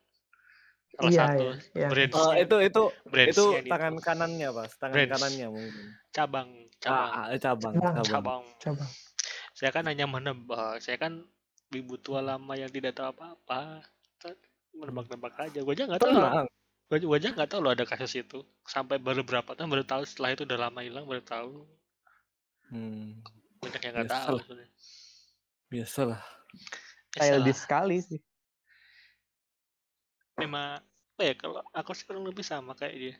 Salah Iya, satu iya, iya. Oh, itu itu brands itu tangan kanannya, Pas. Tangan Brands. kanannya mungkin. cabang cabang Ah, ah, cabang, Cabang. cabang. cabang. Coba. Saya kan hanya menebak. Saya kan ibu tua lama yang tidak tahu apa-apa. Menebak-nebak aja. Gue aja nggak tahu. Tenang. Gue aja nggak tahu loh ada kasus itu. Sampai baru berapa tahun baru tahu. Setelah itu udah lama hilang baru tahu. Hmm. Banyak yang nggak tahu. Biasalah. Childish Biasalah. sekali sih. Memang apa ya kalau aku sih kurang lebih sama kayak dia.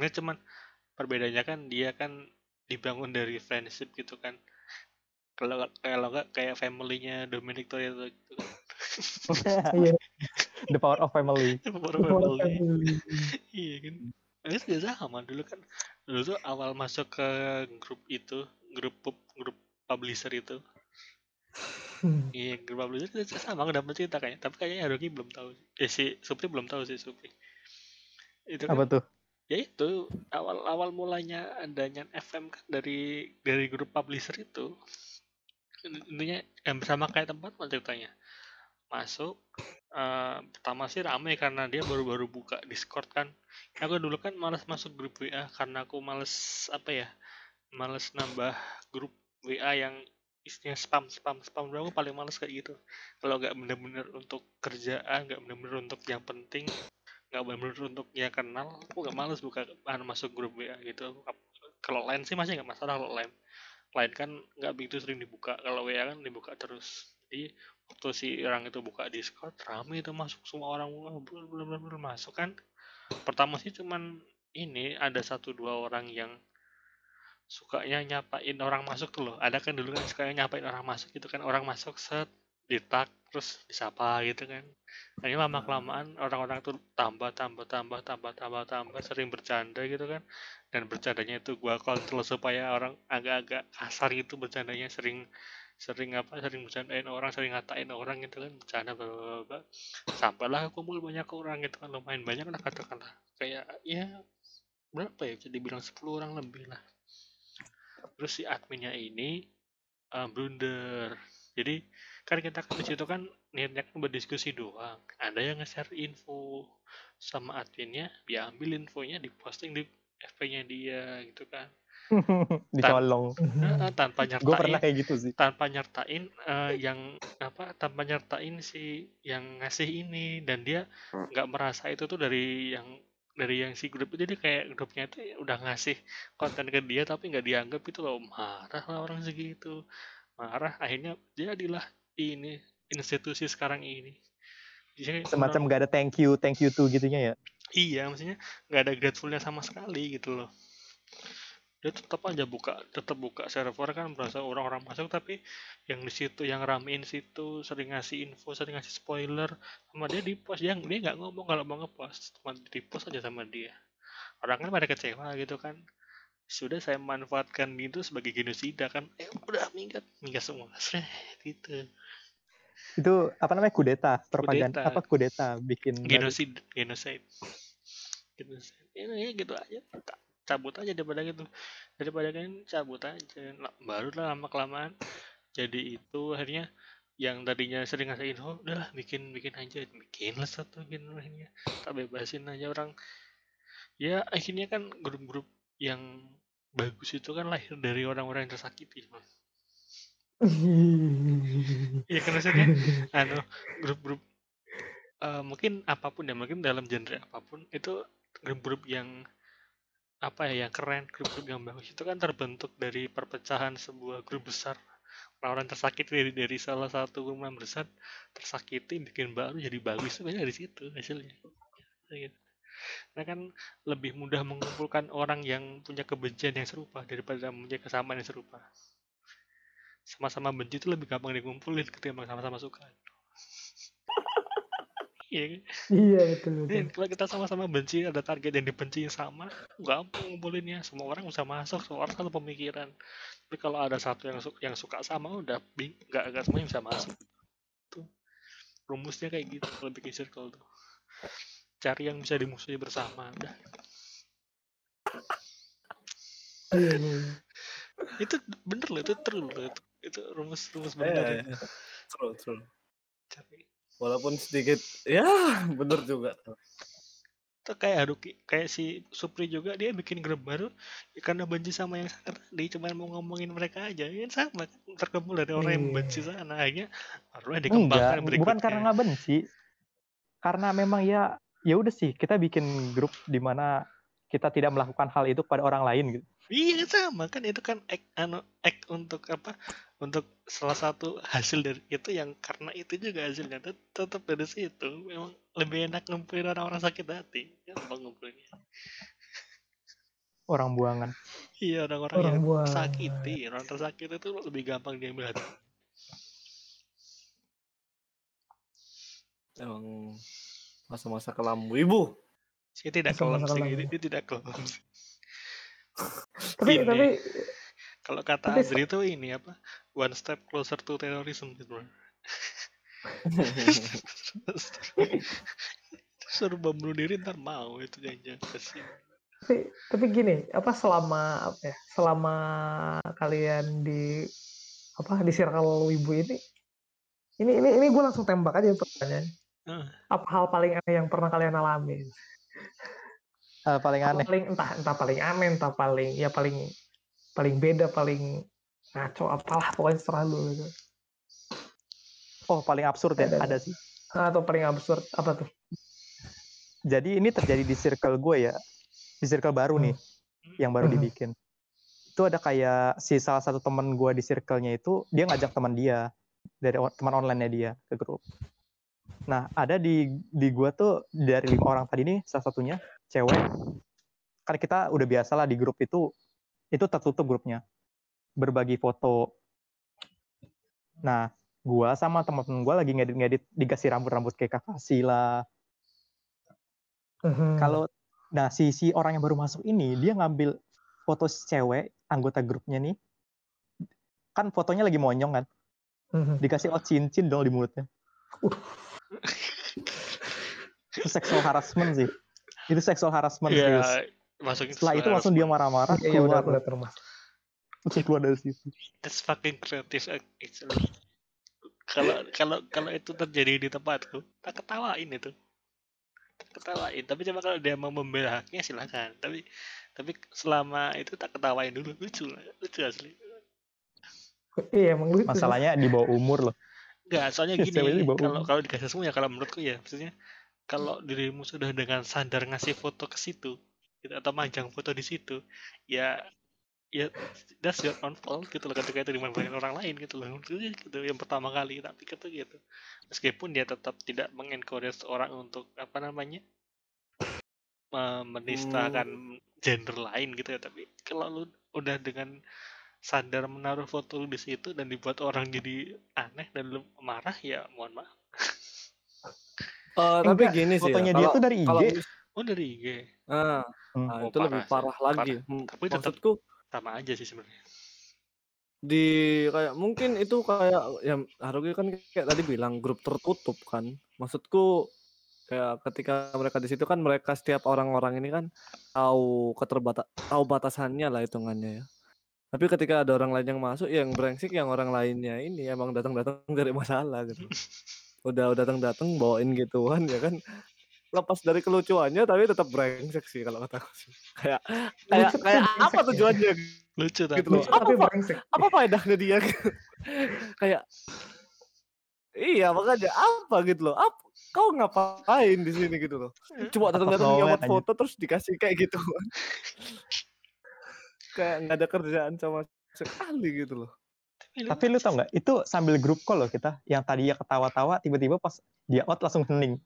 Ini cuman perbedaannya kan dia kan dibangun dari friendship gitu kan. Kalau kalau nggak kayak family-nya Dominic Toretto gitu kan. Iya. The power of family. Baru family. Iya kan. Ini juga sama dulu kan. Dulu tuh awal masuk ke grup itu, grup pub- grup publisher itu. Hmm. Iya, grup publisher itu sama udah cerita kayaknya. Tapi kayaknya Haruki belum tahu. Eh si Supri belum tahu sih Supri. Itu kan Apa tuh? ya itu awal awal mulanya adanya FM kan dari dari grup publisher itu intinya yang bersama kayak tempat ceritanya masuk eh, pertama sih rame karena dia baru-baru buka Discord kan. Aku dulu kan malas masuk grup WA karena aku males apa ya males nambah grup WA yang isinya spam spam spam. Dulu aku paling males kayak gitu. Kalau nggak bener-bener untuk kerjaan nggak bener-bener untuk yang penting nggak bener-bener untuk yang kenal aku nggak males buka anu, masuk grup WA gitu. Kalau lain sih masih nggak masalah kalau lain. Lain kan nggak begitu sering dibuka. Kalau WA kan dibuka terus. Jadi waktu si orang itu buka Discord rame itu masuk semua orang belum belum masuk kan pertama sih cuman ini ada satu dua orang yang sukanya nyapain orang masuk tuh loh. Ada kan dulu kan sukanya nyapain orang masuk gitu kan. Orang masuk set ditak terus disapa gitu kan. Nah ini lama kelamaan orang-orang tuh tambah tambah tambah tambah tambah tambah sering bercanda gitu kan. Dan bercandanya itu gua kontrol supaya orang agak-agak kasar gitu bercandanya sering sering apa sering bercandain orang sering ngatain orang gitu kan bercanda bla. sampailah kumpul banyak orang gitu kan lumayan banyak lah katakanlah. Kayak ya berapa ya bisa dibilang 10 orang lebih lah. Terus si adminnya ini eh, blunder. Jadi kan kita kan situ kan niatnya kan berdiskusi doang. Ada yang nge-share info sama adminnya dia ambil infonya diposting di FP-nya dia gitu kan Dicolong. Heeh, tanpa Gue nyertain pernah kayak gitu sih. tanpa nyertain eh, yang apa tanpa nyertain si yang ngasih ini. Dan dia nggak merasa itu tuh dari yang dari yang si grup itu. Jadi kayak grupnya itu udah ngasih konten ke dia tapi nggak dianggap itu loh. Marah lah orang segitu. Marah akhirnya jadilah ini institusi sekarang ini. Jadi Semacam orang- gak ada thank you, thank you tuh gitunya ya. iya maksudnya nggak ada gratefulnya sama sekali gitu loh dia tetap aja buka tetap buka server kan berasa orang-orang masuk tapi yang di situ yang ramein situ sering ngasih info sering ngasih spoiler sama dia di post yang dia nggak ngomong kalau mau ngepost cuma di post aja sama dia. Orang kan pada kecewa gitu kan. Sudah saya manfaatkan itu sebagai genosida kan. Eh udah minggat minggat semua. Sret, gitu. Itu apa namanya kudeta, propaganda Kudeta. apa kudeta bikin genosid genocide genocide ini ya gitu aja. Ca- cabut aja daripada gitu. Daripada kan cabut aja. Lah, baru lah lama kelamaan jadi itu akhirnya yang tadinya sering ngasih info udah bikin bikin aja. Bikin lah satu bikin akhirnya. Tak bebasin aja orang. Ya akhirnya kan grup-grup yang bagus itu kan lahir dari orang-orang yang tersakiti Bang. Iya kan maksudnya? Anu grup-grup eh, mungkin apa pun ya mungkin dalam genre apa pun itu grup-grup yang apa ya yang keren grup-grup yang bagus itu kan terbentuk dari perpecahan sebuah grup besar orang-orang tersakiti dari dari salah satu yang besar tersakiti bikin baru jadi bagus sebenarnya dari situ hasilnya. Nah kan lebih mudah mengumpulkan orang yang punya kebencian yang serupa daripada punya kesamaan yang serupa sama-sama benci itu lebih gampang dikumpulin ketimbang sama-sama suka. Iya iya betul betul Dan kalau kita sama-sama benci ada target yang dibenci yang sama, gampang ngumpulinnya. Semua orang bisa masuk, semua orang satu pemikiran. Tapi kalau ada satu yang suka, yang suka sama, udah bing, nggak nggak semuanya bisa masuk. Tuh rumusnya kayak gitu kalau bikin circle tuh. Cari yang bisa dimusuhi bersama. Udah. Iya, iya, iya. Itu bener loh, itu true loh. Itu, itu rumus rumus bener. iya, itu. iya. True, true. Cari. Walaupun sedikit, ya bener juga. Itu kayak Haruki, kayak si Supri juga dia bikin grup baru ya karena benci sama yang sana tadi cuma mau ngomongin mereka aja ya sama terkumpul dari orang yang Iya. benci sana akhirnya baru Enggak, dikembangkan bukan berikutnya karena nggak benci. Karena memang ya ya udah sih kita bikin grup di mana kita tidak melakukan hal itu kepada orang lain gitu. Iya sama. Kan itu kan act, anu, act untuk apa? Untuk salah satu hasil dari itu yang karena itu juga hasilnya Tet- tetap dari situ. Memang lebih enak ngumpulin orang-orang sakit hati. Gampang ngumpulinnya Orang buangan. iya orang-orang Orang yang buang. tersakiti. Orang tersakiti itu lebih gampang diambil hati. Emang masa-masa kelam ibu. Saya tidak kelam sih, dia tidak kelam. sih. Tapi Ini. tapi Kalau kata Tapi- Azri itu ini apa? One step closer to terrorism gitu. Suruh bom bunuh diri ntar mau itu jangan kasih. tapi tapi gini apa selama apa ya selama kalian di apa di circle ibu ini ini ini ini gue langsung tembak aja pertanyaan Ah. apa hal paling aneh yang pernah kalian alami Eh, paling aneh. paling entah entah paling aneh entah paling ya paling paling beda paling ngaco apalah pokoknya serah lu gitu Oh, paling absurd ya, Ada. ada sih. atau paling absurd apa tuh Jadi ini terjadi di circle gue ya. Di circle baru nih, yang baru Mhm. dibikin. Itu ada kayak si salah satu teman gue di circle-nya itu, dia ngajak teman dia dari teman online-nya dia ke grup. Nah, ada di di gue tuh dari lima orang tadi nih, salah satunya cewek. Kan kita udah biasa lah di grup itu, itu tertutup grupnya. Berbagi foto. Nah, gua sama teman-teman gua lagi ngedit-ngedit dikasih rambut-rambut kayak kakasi lah, Mhm. kalau nah si si orang yang baru masuk ini dia ngambil foto si cewek anggota grupnya nih kan fotonya lagi monyong kan Mhm. dikasih oh cincin dong di mulutnya itu seksual harassment sih itu seksual harassment serius. Iya, masukin setelah itu langsung dia marah-marah Iya, iya, keluar udah udah langsung keluar dari situ That's fucking creative actually. Kalau kalau kalau itu terjadi di tempatku, tak ketawain itu. Tak ketawain. Tapi coba kalau dia mau membela haknya silakan. Tapi tapi selama itu tak ketawain dulu lucu lucu asli. iya emang lucu masalahnya di bawah umur loh Enggak, soalnya gini, kalau kalau dikasih semua ya kalau menurutku ya, maksudnya kalau dirimu sudah dengan sadar ngasih foto ke situ gitu, atau majang foto di situ, ya ya that's your own fault gitu loh ketika itu dimanfaatkan orang lain gitu loh. Gitu yang pertama kali tak pikir tuh gitu. Meskipun dia tetap tidak mengencourage orang untuk apa namanya me- menistakan gender lain gitu ya tapi kalau lu udah dengan sadar menaruh foto lu di situ dan dibuat orang jadi aneh dan lu marah ya mohon maaf Eh, tapi Enggak, gini sih ya, fotonya dia kalau- tuh dari IG. kalau oh dari IG ah, Hmm. nah, Oh, itu lebih parah sih, lagi. parah. Hmm, Tapi Maksudku sama aja sih sebenarnya di kayak mungkin itu kayak yang Haruki kan kayak tadi bilang grup tertutup kan. Maksudku kayak ketika mereka di situ kan mereka setiap orang-orang ini kan tahu keterbata tahu batasannya lah hitungannya ya. Tapi ketika ada orang lain yang masuk yang brengsek yang orang lainnya ini emang datang-datang dari masalah gitu. Udah udah datang-datang bawain gituan ya kan. Lepas dari kelucuannya tapi tetap brengsek sih kalau kata aku sih. Kayak kayak Lucu kayak apa ya. tujuannya lucu tapi Gitu loh. Lucu Apa, tapi brengsek. apa faedahnya dia kayak iya makanya apa gitu loh apa kau ngapain di sini gitu loh cuma datang datang aja. foto terus dikasih kayak gitu kayak nggak ada kerjaan sama sekali gitu loh Tapi lu tau nggak? Itu sambil grup call loh kita. Yang tadinya ketawa-tawa, tiba-tiba pas dia out langsung hening.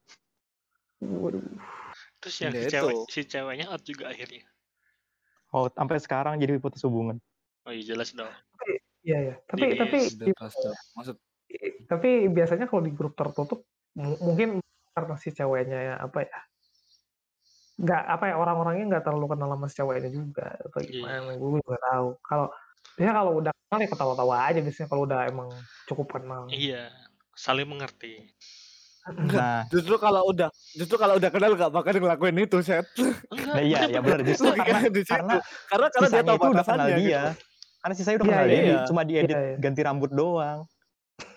Waduh. terus yang Ya si cewek si ceweknya out juga akhirnya Oh, sampai sekarang jadi putus hubungan. oh iya jelas dong Iya ya. Tapi Jadi, tapi maksud tapi biasanya kalau di grup tertutup mu- mungkin karena si ceweknya ya apa ya nggak apa ya orang-orangnya nggak terlalu kenal sama si ceweknya juga atau Iya. gimana gue juga tahu kalau biasanya kalau udah kenal ya ketawa-tawa aja biasanya kalau udah emang cukup kenal iya saling mengerti Nah, justru kalau udah justru kalau udah kenal gak bakal ngelakuin itu set nah iya, ya benar. Justru karena, karena karena karena dia tahu udah kenal dia. gitu. Karena sisanya udah Iya, kenal dia, iya. cuma diedit Iya, iya. ganti rambut doang.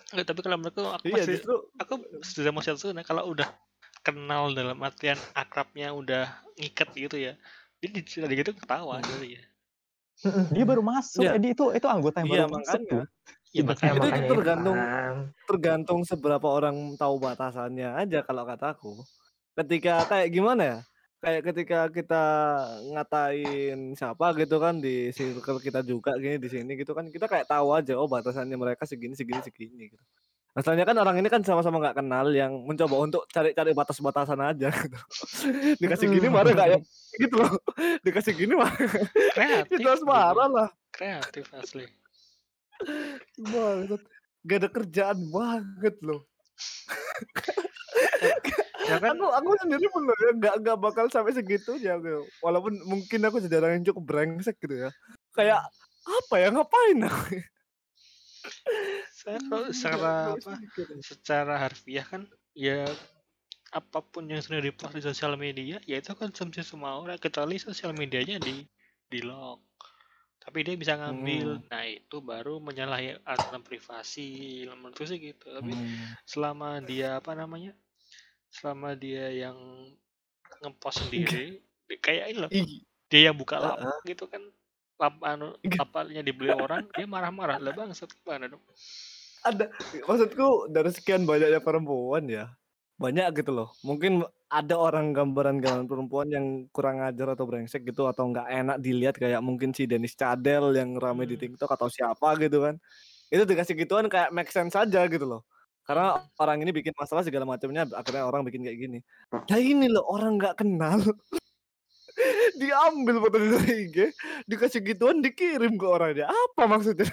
enggak tapi kalau menurutku aku iya masih justru aku sudah mau satu nah kalau udah kenal dalam artian akrabnya udah ngikat gitu ya jadi cerita gitu ketawa jadi ya Dia baru masuk, Iya. Edi itu itu anggota yang Iya, baru masuk makanya. tuh. ya Iya, ya makanya Itu makanya tergantung- kan. tergantung seberapa orang tahu batasannya aja kalau kataku. Ketika kayak gimana ya? Kayak ketika kita ngatain siapa gitu kan di circle kita juga gini di sini gitu kan kita kayak tahu aja oh batasannya mereka segini segini segini gitu. Masalahnya kan orang ini kan sama-sama nggak kenal yang mencoba untuk cari-cari batas-batasan aja gitu. Dikasih gini marah nggak ya? Gitu loh. Dikasih gini marah. kreatif Kita harus gitu. marah lah. kreatif asli Banget. Gak ada kerjaan banget loh. ya kan aku aku sendiri bener ya nggak nggak bakal sampai segitunya gitu. walaupun mungkin aku sejarah yang cukup brengsek gitu ya kayak apa ya ngapain aku saya kalau Nggak- secara apa mikir. secara harfiah kan ya apa pun yang sudah dipost di sosial media ya itu konsumsi semua orang kecuali sosial medianya di di lock tapi dia bisa ngambil Hmm. nah itu baru menyalahi aturan privasi menurutku sih gitu tapi Hmm. selama dia apa namanya selama dia yang ngepost sendiri di- kayak ini loh dia yang buka lapak gitu kan lap anu Iya. lapaknya dibeli orang dia marah-marah lah bang gimana dong ada maksudku dari sekian banyaknya perempuan ya banyak gitu loh. Mungkin ada orang gambaran-gambaran perempuan yang kurang ajar atau brengsek gitu atau nggak enak dilihat kayak mungkin si Dennis Cadel yang rame di Hmm. TikTok atau siapa gitu kan. Itu dikasih gituan kayak make sense aja gitu loh. Karena orang ini bikin masalah segala macamnya akhirnya orang bikin kayak gini. Nah ini loh orang nggak kenal. Diambil foto dari IG dikasih gituan dikirim ke orangnya. Apa maksudnya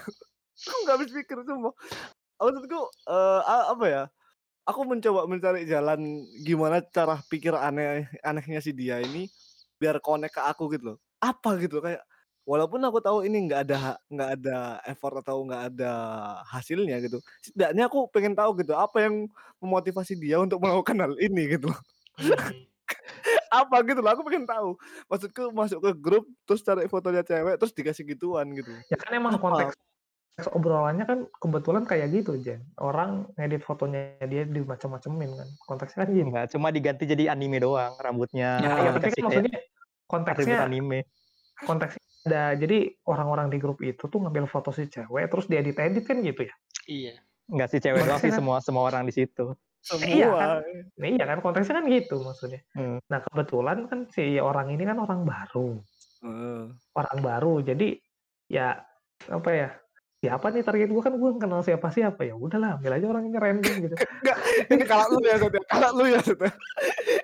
aku nggak habis pikir semua maksudku eh, a- apa ya aku mencoba mencari jalan gimana cara pikir aneh anehnya si dia ini biar connect ke aku gitu loh. Apa gitu kayak walaupun aku tahu ini nggak ada nggak ada effort atau nggak ada hasilnya gitu setidaknya aku pengen tahu gitu apa yang memotivasi dia untuk melakukan hal ini gitu loh. Hmm. apa gitu loh aku pengen tahu. Maksudku masuk ke grup terus cari fotonya cewek terus dikasih gituan gitu. Ya kan emang Apa? konteks obrolannya kan kebetulan kayak gitu Jen orang ngedit fotonya dia dimacam-macamin kan konteksnya kan gini Enggak, cuma diganti jadi anime doang rambutnya. Ya, ya, tapi kan kayak maksudnya konteksnya anime. konteksnya ada jadi orang-orang di grup itu tuh ngambil foto si cewek terus diedit-edit kan gitu ya iya Enggak sih cewek doang sih kan- semua semua orang di situ. semua iya kan? nah, iya kan konteksnya kan gitu maksudnya Hmm. nah kebetulan kan si orang ini kan orang baru Heeh. orang baru jadi ya apa ya siapa nih target gue kan gue kenal siapa siapa ya udahlah ambil aja orang ini random gitu Enggak, ini kalau lu ya Sat ya. Kalau lu ya Sat ya.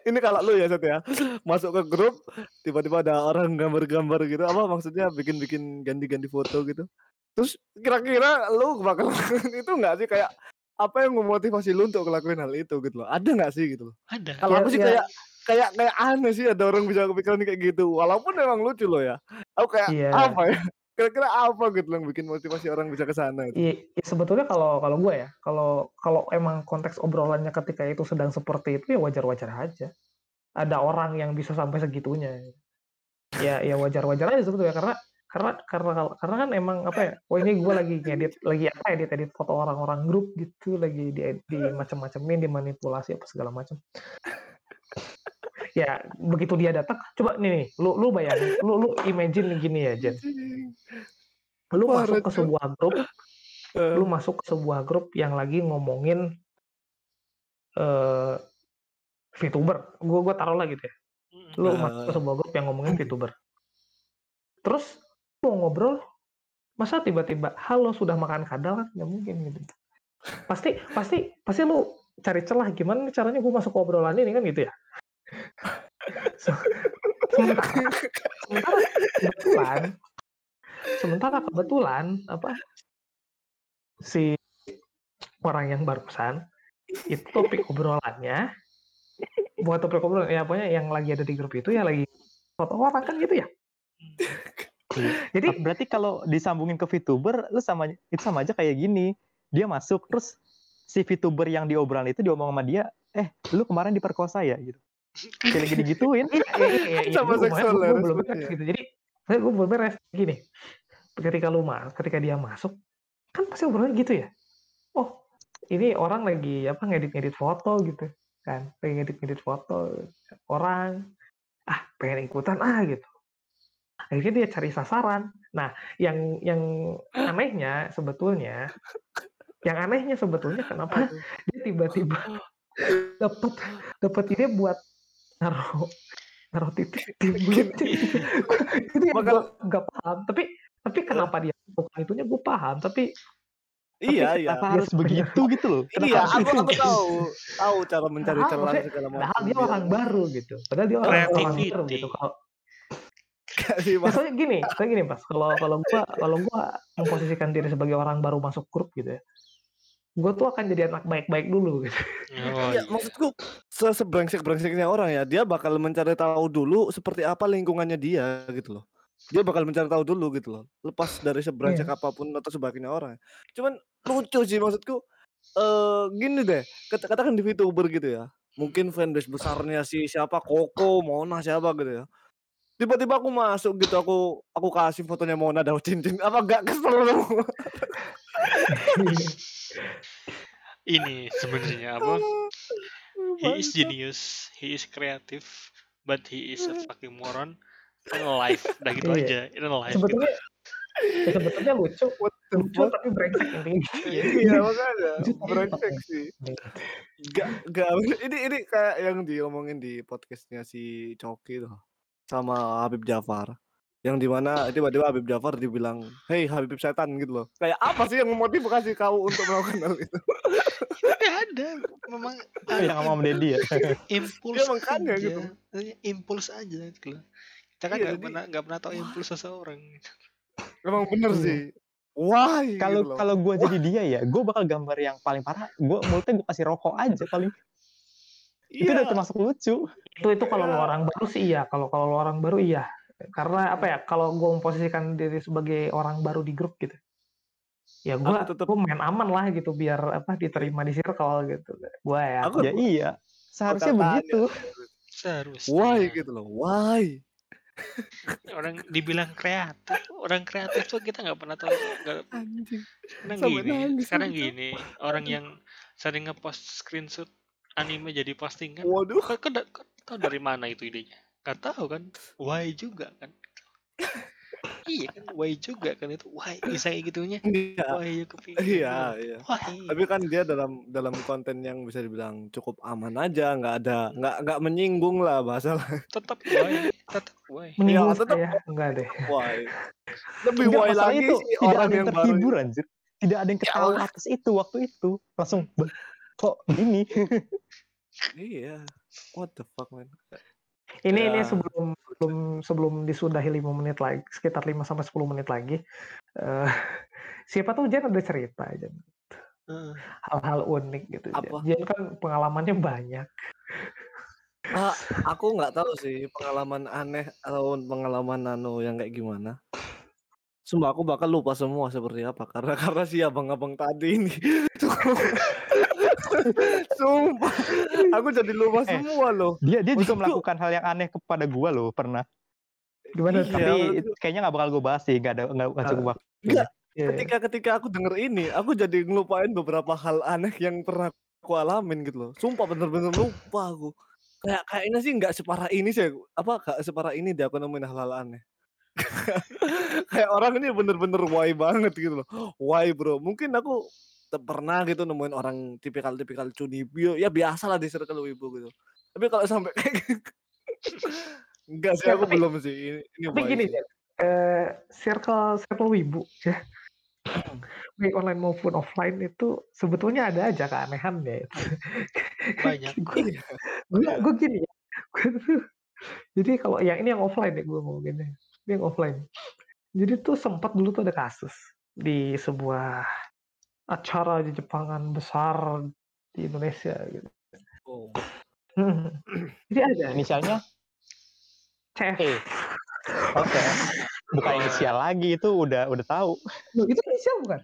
Ini kalau lu ya Sat ya. Masuk ke grup tiba-tiba ada orang gambar-gambar gitu apa maksudnya bikin-bikin ganti-ganti foto gitu. Terus kira-kira lu bakal itu enggak sih kayak apa yang memotivasi lu untuk ngelakuin hal itu gitu loh. Ada enggak sih gitu loh. Ada. Kalau Ya- aku sih ya. kayak kayak kayak aneh sih ada orang bisa kepikiran kayak gitu. Walaupun emang lucu loh ya. Aku kayak Iya. apa ya? Kira-kira apa gitu yang bikin motivasi orang bisa ke sana gitu. Iya, ya sebetulnya kalau kalau gue ya, kalau kalau emang konteks obrolannya ketika itu sedang seperti itu ya wajar-wajar aja. Ada orang yang bisa sampai segitunya. Ya ya wajar-wajar aja sebetulnya karena karena karena karena kan emang apa ya? Oh ini gue lagi ngedit lagi apa edit edit foto orang-orang grup gitu lagi di di macam-macamin dimanipulasi apa segala macam. Ya begitu dia datang coba nih, nih lu lu bayangin lu lu imagine gini ya Jen lu Parah, masuk ke sebuah grup Eh, lu masuk ke sebuah grup yang lagi ngomongin eh VTuber, gue gue taruh lah gitu ya. Lu Nah. masuk ke sebuah grup yang ngomongin VTuber. Terus mau ngobrol, masa tiba-tiba halo sudah makan kadal kan nggak mungkin gitu. Pasti pasti pasti lu cari celah gimana caranya gue masuk ke obrolan ini kan gitu ya. Se- sementara, sementara kebetulan sementara kebetulan apa si orang yang barusan itu topik obrolannya buat topik obrolan ya pokoknya yang lagi ada di grup itu ya lagi foto orang kan gitu ya jadi Berarti kalau disambungin ke VTuber, lu sama itu sama aja kayak gini. Dia masuk terus si VTuber yang diobrolan itu diomong sama dia, eh lu kemarin diperkosa ya gitu. Kayak lagi digituin. iya, iya, iya, Sama seksual belum gitu. Jadi gue belum beres. Gini ketika lu mas ketika dia masuk kan pasti obrolannya gitu ya? Oh ini orang lagi apa ngedit-ngedit foto gitu kan? Pengen ngedit-ngedit foto orang. Ah pengen ikutan ah gitu. Akhirnya dia cari sasaran. Nah yang yang anehnya sebetulnya yang anehnya sebetulnya kenapa dia tiba-tiba dapat dapat ide buat naruh naruh titik di mulut itu yang gue nggak paham. Tapi tapi kenapa dia bukan itunya gue paham tapi Iya, iya. Kenapa Dia harus begitu gitu loh? Kenapa Iya, aku aku tahu. Tahu cara mencari celah segala macam. padahal dia Iya. orang baru gitu. Padahal dia orang, orang baru gitu. Kalau ya, soalnya gini soalnya gini pas kalau kalau gua kalau gua memposisikan diri sebagai orang baru masuk grup gitu ya gue tuh akan jadi anak baik-baik dulu gitu. Oh, Iya, maksudku se sebrengsek brengseknya orang ya, dia bakal mencari tahu dulu seperti apa lingkungannya dia gitu loh. Dia bakal mencari tahu dulu gitu loh. Lepas dari sebrengsek apa pun atau sebaliknya orang. Cuman lucu sih maksudku. Eh gini deh, kata katakan di VTuber gitu ya. Mungkin fanbase besarnya si siapa Koko, Mona siapa gitu ya. Tiba-tiba aku masuk gitu, aku aku kasih fotonya Mona daun cincin. Apa gak kesel lu? ini sebenarnya apa? He is genius, he is creative, but he is a fucking moron. In life, udah gitu Iya. aja. In life. gitu. sebetulnya ya sebetulnya lucu What the lucu tapi brengsek intinya Iya. Iya makanya brengsek sih. Gak, gak, ini ini kayak yang diomongin di podcastnya si Coki tuh sama Habib Jafar yang di mana tiba-tiba Habib Jafar dibilang, hey Habib setan gitu loh. Kayak apa sih yang memotivasi kau untuk melakukan hal itu? Ada, memang yang sama Om Deddy ya. impuls Iya, makanya aja. gitu. Impuls aja gitu loh. Kita kan Iya, nggak jadi- pernah nggak pernah tahu impuls seseorang. Emang bener Iya. sih. Why? Kalau gitu kalau gue jadi dia ya, gue bakal gambar yang paling parah. Gue mulutnya gue kasih rokok aja paling. Itu Iya. udah termasuk lucu. itu itu kalau Iya. orang baru sih iya kalau kalau orang baru iya karena apa ya kalau gue memposisikan diri sebagai orang baru di grup gitu ya gue tetep- gue main aman lah gitu biar apa diterima di circle gitu gue ya Aku Ya iya. Seharusnya begitu. Seharusnya. why gitu loh. Why? Orang dibilang kreatif, orang kreatif tuh kita nggak pernah tahu. Nggak, Anjing. sekarang gini, nangis sekarang gini, orang yang sering ngepost screenshot anime jadi postingan, Waduh. kok, kok, kok tahu dari mana itu idenya? Gak tahu kan? Why juga kan? iya kan why juga kan itu why bisa kayak gitunya Iya. why you kepikiran Iya, iya. why Tapi kan dia dalam dalam konten yang bisa dibilang cukup aman aja, nggak ada nggak nggak menyinggung lah bahasa tetap why tetap why Menyinggung tetep- saya enggak deh. why. Lebih Enggak, why lagi itu sih tidak orang ada yang yang baru. terhibur anjir. Tidak ada yang ketawa Ya. atas itu waktu itu. Langsung "Bah, kok ini? Iya. What the fuck man. Ini ini Ya. sebelum sebelum sebelum disudahi lima menit lagi, sekitar 5 sampai 10 menit lagi. eh siapa tahu Jen ada cerita Jen. Heeh. Hal-hal unik gitu. Apa? Jen kan pengalamannya banyak. Ah, aku nggak tahu sih pengalaman aneh atau pengalaman nano yang kayak gimana. Sumpah aku bakal lupa semua seperti apa karena karena si abang-abang tadi ini. Sumpah, aku jadi lupa Eh, semua loh. Dia dia juga melakukan hal yang aneh kepada gua loh pernah. Gimana? Iya, Tapi kayaknya nggak bakal gue bahas sih. Nggak ada nggak cukup waktu. Enggak, Iya. ketika ketika aku denger ini, aku jadi ngelupain beberapa hal aneh yang pernah aku alamin gitu loh. Sumpah bener-bener lupa aku. Kayak kayaknya sih nggak separah ini sih. Apa nggak separah ini deh aku nemuin hal-hal aneh. kayak orang ini bener-bener why banget gitu loh. Why bro? Mungkin aku pernah gitu nemuin orang tipikal-tipikal cunibio. Ya biasa lah di circle wibu gitu. Tapi kalau sampai kayak gitu, enggak sih Ya, aku tapi- belum sih. Ini, ini Tapi gini, sih. Eh, circle circle wibu ya. Baik online maupun offline itu sebetulnya ada aja keanehan ya. Banyak. gue, Iya. gue, Iya. gue gini ya. Gue tuh, jadi kalau yang ini yang offline ya gue mau gini. Ini yang offline. Jadi tuh sempat dulu tuh ada kasus di sebuah acara di Jepangan besar di Indonesia gitu. Oh. Jadi ada Inisialnya CF. E. Oke. Bukan inisial lagi itu udah udah tahu. Loh, itu inisial bukan?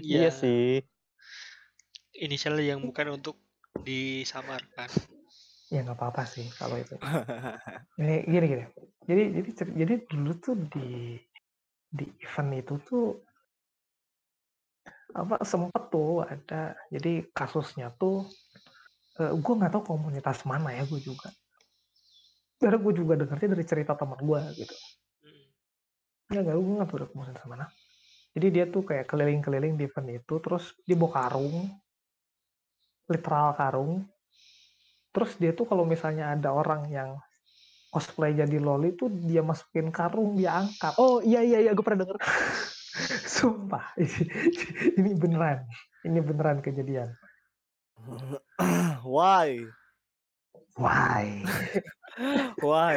Iya Iya, sih. inisial yang bukan untuk disamarkan. Ya nggak apa-apa sih kalau itu. Ini gini gini. Jadi jadi jadi dulu tuh di di event itu tuh apa sempet tuh ada jadi kasusnya tuh gue nggak tahu komunitas mana ya gue juga. Karena gue juga dengarnya dari cerita teman gue gitu. Ya nggak gue nggak tahu dari komunitas mana. Jadi dia tuh kayak keliling-keliling di event itu terus dia bawa karung literal karung terus dia tuh kalau misalnya ada orang yang cosplay jadi loli tuh dia masukin karung dia angkat Oh iya iya iya gue pernah denger. sumpah ini, ini beneran ini beneran kejadian. Why? why? Why?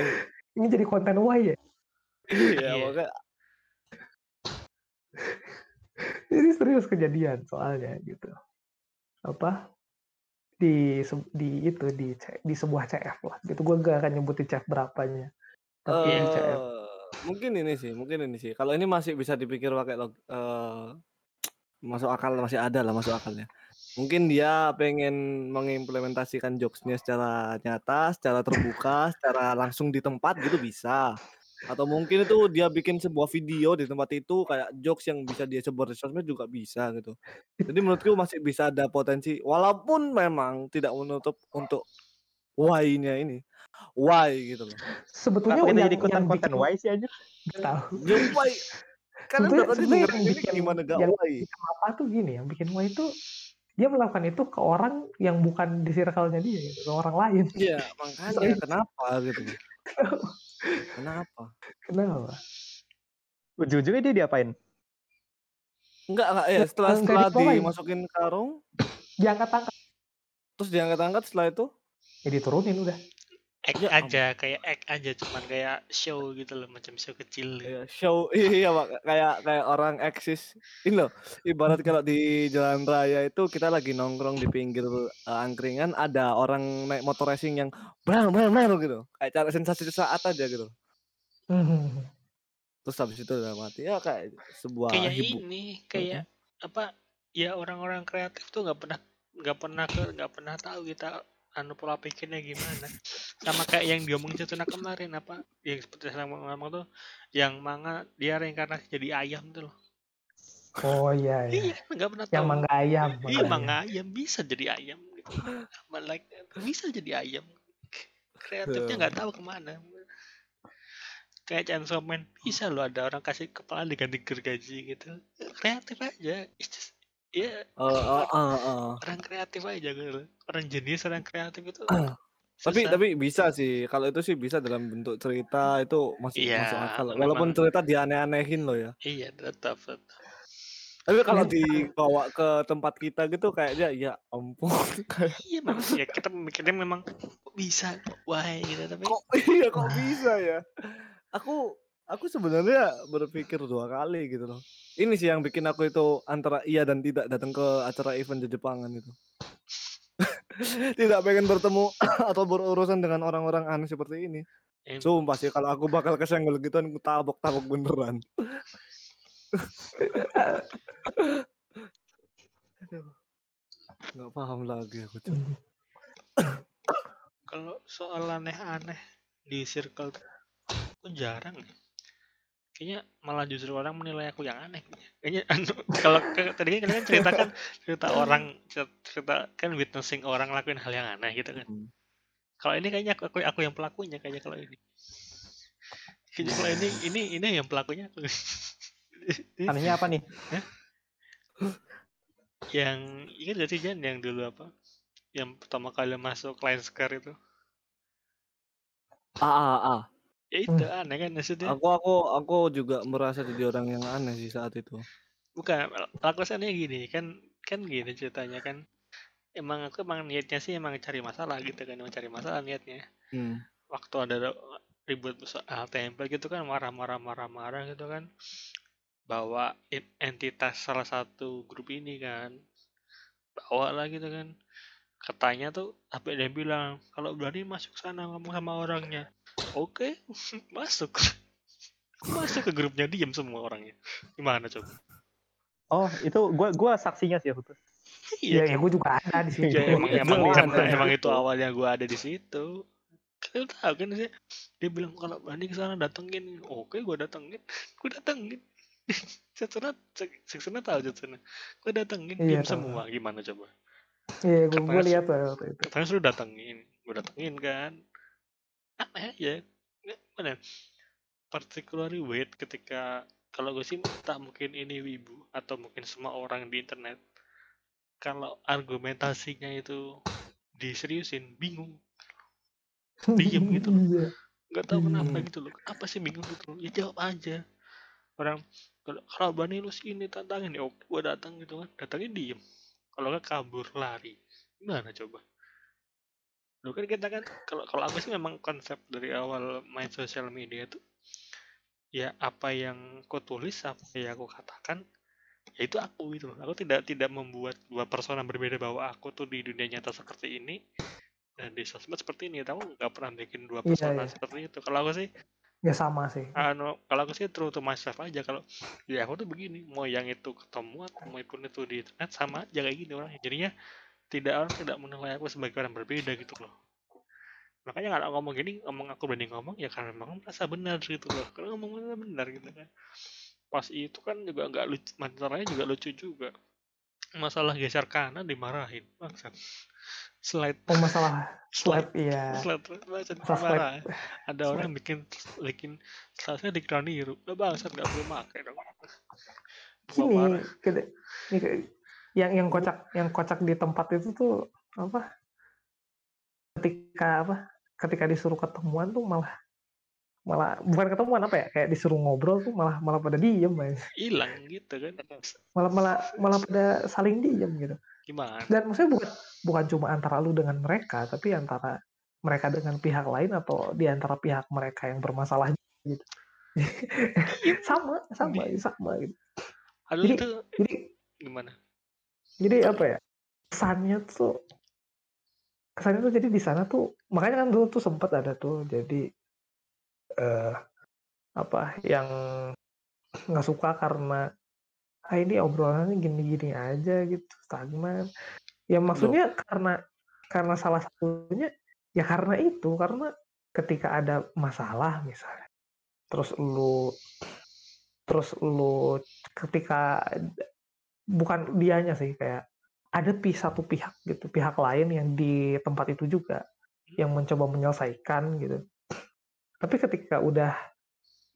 ini jadi konten why ya? Iya, Iya. makanya. Ini serius kejadian soalnya gitu. Apa? Di di itu di di sebuah CF lah gitu. Gue gak akan nyebutin CF berapanya tapi eh, CF mungkin ini sih, mungkin ini sih. Kalau ini masih bisa dipikir pakai log, eh, masuk akal masih ada lah masuk akalnya. Mungkin dia pengen mengimplementasikan jokesnya secara nyata, secara terbuka, secara langsung di tempat gitu bisa. Atau mungkin itu dia bikin sebuah video di tempat itu kayak jokes yang bisa dia sebar di juga bisa gitu. Jadi menurutku masih bisa ada potensi walaupun memang tidak menutup untuk why-nya ini. Why gitu loh. sebetulnya Kenapa kita yang, jadi yang konten bikin Y sih anjir? gak tahu Ya why? Tadi sebenarnya dengerin yang ini bikin- gimana gak yang why? apa tuh gini yang bikin wah itu dia melakukan itu ke orang yang bukan di circle-nya dia gitu, ke orang lain Iya, makanya kenapa gitu. Kenapa? kenapa Ujung-ujungnya dia diapain? Enggak, enggak ya, setelah nggak setelah diapain. dimasukin karung, diangkat angkat terus diangkat-angkat setelah itu, ya diturunin udah Act Ya aja, kayak act aja, cuman kayak show gitu loh, macam show kecil. gitu. ya, show iya Pak, kayak kayak orang eksis. Ini loh, ibarat kalau di jalan raya itu kita lagi nongkrong di pinggir eh, angkringan ada orang naik motor racing yang bang bang bang gitu. Kayak cara sensasi sesaat aja gitu. Terus habis itu udah mati. Ya kayak sebuah kayak hibu. ini, kayak apa? Ya orang-orang kreatif tuh nggak pernah nggak pernah ke nggak pernah tahu kita anu pola pikirnya gimana. Sama kayak yang diomongin Cetuna kemarin apa? Yang seperti saya ngomong tuh, yang manga dia reinkarnasi jadi ayam tuh loh. oh iya iya Iya, nggak pernah yang tahu. mangga ayam Iya, mangga ayam. manga ayam bisa jadi ayam. Gitu. Like bisa jadi ayam. Kreatifnya nggak tahu ke mana. kayak Chainsaw Man bisa loh ada orang kasih kepala diganti gergaji gitu kreatif aja It's just- ya Oh, oh, oh, oh. orang kreatif aja gitu orang jenius orang kreatif itu Tapi susah. tapi bisa sih. Kalau itu sih bisa dalam bentuk cerita itu masuk Iya, masuk akal. memang. Walaupun cerita dianeh-anehin loh ya. iya tetap tetap Tapi kalau Iya. dibawa ke tempat kita gitu kayaknya ya ampun iya memang ya kita mikirnya memang kok bisa why gitu tapi kok iya kok bisa ya. Aku aku sebenarnya berpikir dua kali gitu loh. Ini sih yang bikin aku itu antara iya dan tidak datang ke acara event di Jepangan itu. tidak pengen bertemu atau berurusan dengan orang-orang aneh seperti ini. em- Sumpah sih kalau aku bakal kesenggol gitu aku tabok-tabok beneran. Nggak paham lagi aku. Cuk. kalau soal aneh-aneh di circle tuh, aku jarang ya. Kayaknya malah justru orang menilai aku yang aneh. Kayaknya anu, kalau ke- tadi kan kalian kan ceritakan cerita orang cerita kan witnessing orang lakuin hal yang aneh gitu kan. Hmm. Kalau ini kayaknya aku, aku aku yang pelakunya kayaknya kalau ini. Kayaknya kalau ini ini ini yang pelakunya aku. Anehnya apa nih? yang ingat gak sih Jan yang dulu apa? Yang pertama kali masuk Line Square itu. Ah, ah, ah. Ya itu aneh kan maksudnya. Aku aku aku juga merasa jadi orang yang aneh sih saat itu. Bukan, alasannya gini, kan kan gini ceritanya kan. Emang aku emang niatnya sih emang cari masalah gitu kan, emang cari masalah niatnya. Hmm. Waktu ada ribut soal tempel gitu kan, marah-marah marah-marah gitu kan. Bawa entitas salah satu grup ini kan. Bawa lah gitu kan. Katanya tuh apa dia bilang, kalau berani masuk sana ngomong sama orangnya. Oke, masuk. Masuk ke grupnya diam semua orangnya. Gimana coba? Oh, itu gua gua saksinya sih waktu itu. Iya, ya gue juga ada di sini. Ya emang Itu emang gua emang di itu situ. awalnya gua ada di situ. Kalian tahu kan sih? Dia bilang kalau berani ke sana datengin. Oke, gua datengin. Gua datengin. Setsuna, Setsuna tahu Setsuna. Gua datengin Iya, semua. Gimana coba? Iya, gue Katanya- lihat waktu itu. Katanya suruh datengin. Gua datengin kan. Aja. Nggak, Mana? Particularly weird ketika kalau gue sih tak mungkin ini wibu atau mungkin semua orang di internet kalau argumentasinya itu diseriusin bingung Diem gitu loh. Iya. nggak tahu kenapa Hmm. gitu loh apa sih bingung gitu loh ya jawab aja orang kalau berani lu sini tantangin ya gua datang gitu kan datangin diem kalau nggak kabur lari gimana coba lu kan kita kan kalau kalau aku sih memang konsep dari awal main sosial media itu ya apa yang aku tulis apa yang aku katakan ya itu aku gitu aku tidak tidak membuat dua persona berbeda bahwa aku tuh di dunia nyata seperti ini dan di sosmed seperti ini. Tahu nggak pernah bikin dua Iya, persona iya. seperti itu. Kalau aku sih Ya sama sih. anu kalau aku sih true to myself aja. Kalau ya aku tuh begini mau yang itu ketemu atau mau pun itu di internet sama aja kayak gini orangnya. Jadinya tidak orang tidak menilai aku sebagai orang berbeda gitu loh. Makanya kalau ngomong gini ngomong aku berani ngomong ya karena memang merasa benar gitu loh. Karena ngomong merasa benar gitu kan. Pas itu kan juga nggak lucu masalahnya juga lucu juga. Masalah geser kanan dimarahin bangsat. Slide. Oh masalah slide. iya. slide Masalah slide. marah ada orang bikin bikin saya dikira niru udah bangsat nggak boleh pakai dong. Sini ini yang yang kocak yang kocak di tempat itu tuh apa? Ketika apa? Ketika disuruh ketemuan tuh malah malah bukan ketemuan apa ya? Kayak disuruh ngobrol tuh malah malah pada diem ya. hilang gitu kan. Malah malah malah pada saling diem gitu. Gimana? Dan maksudnya bukan bukan cuma antara lu dengan mereka tapi antara mereka dengan pihak lain atau di antara pihak mereka yang bermasalah gitu. Sama sama sama gitu. Aduh Jadi- itu jadi gimana jadi apa ya kesannya tuh kesannya tuh jadi di sana tuh makanya kan dulu tuh sempat ada tuh jadi eh apa yang nggak suka karena ah ini obrolannya gini-gini aja gitu stagnan. Ya maksudnya karena karena salah satunya ya karena itu karena ketika ada masalah misalnya terus lu terus lu ketika bukan dianya sih kayak ada pi satu pihak gitu pihak lain yang di tempat itu juga yang mencoba menyelesaikan gitu. Tapi ketika udah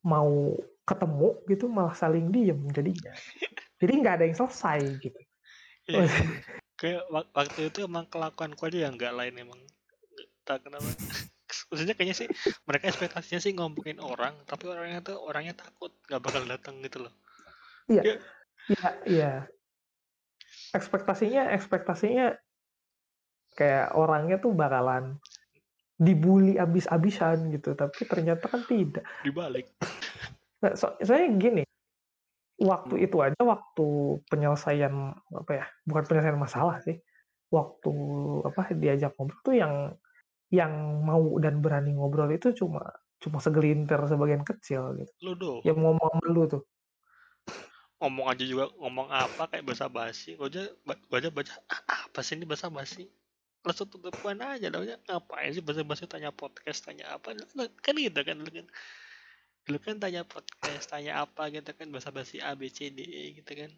mau ketemu gitu malah saling diem jadinya jadi nggak ada yang selesai gitu. Iya. kayak wak- waktu itu emang kelakuanku aja yang nggak lain emang tahu kenapa. Maksudnya kayaknya sih mereka ekspektasinya sih ngomongin orang tapi orangnya tuh orangnya takut nggak bakal datang gitu loh. Iya, iya. Ekspektasinya, ekspektasinya kayak orangnya tuh bakalan dibully abis-abisan gitu, tapi ternyata kan tidak. dibalik Nah, so, soalnya gini, waktu Hmm. itu aja waktu penyelesaian apa ya, bukan penyelesaian masalah sih, waktu apa diajak ngobrol tuh yang yang mau dan berani ngobrol itu cuma cuma segelintir sebagian kecil gitu. lu do Yang ngomong lu tuh. Ngomong aja juga ngomong apa kayak bahasa basi gua aja gua aja baca ah, apa sih ini bahasa basi langsung tutupan aja namanya ngapain sih bahasa basi tanya podcast tanya apa? Kan gitu kan lu kan. Lu kan tanya podcast tanya apa gitu kan bahasa basi A B C D E gitu kan.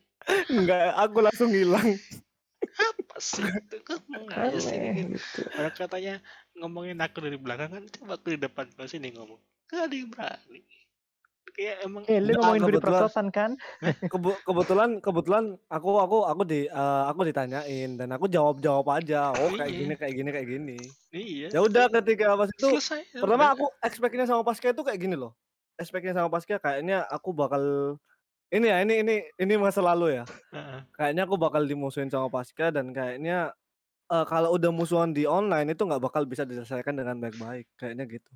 Enggak, aku langsung hilang. apa sih itu? Ngomong aja sih Aneh gitu. orang katanya ngomongin aku dari belakang kan coba aku di depan gua sini ngomong. Gak ada yang berani kayak emang Eh, lu Enggak, ngomongin budi prosotan kan? Kebe- kebetulan kebetulan aku aku aku di eh, aku ditanyain dan aku jawab jawab aja. Oh kayak Iya. gini kayak gini kayak gini. iya Ya udah ketika pas itu selesai pertama aku expect-nya sama Pasca itu kayak gini loh. Expect-nya sama Pasca kayaknya aku bakal ini ya ini ini ini masa lalu ya. Kayaknya aku bakal dimusuhin sama Pasca dan kayaknya eh, kalau udah musuhan di online itu nggak bakal bisa diselesaikan dengan baik-baik kayaknya gitu.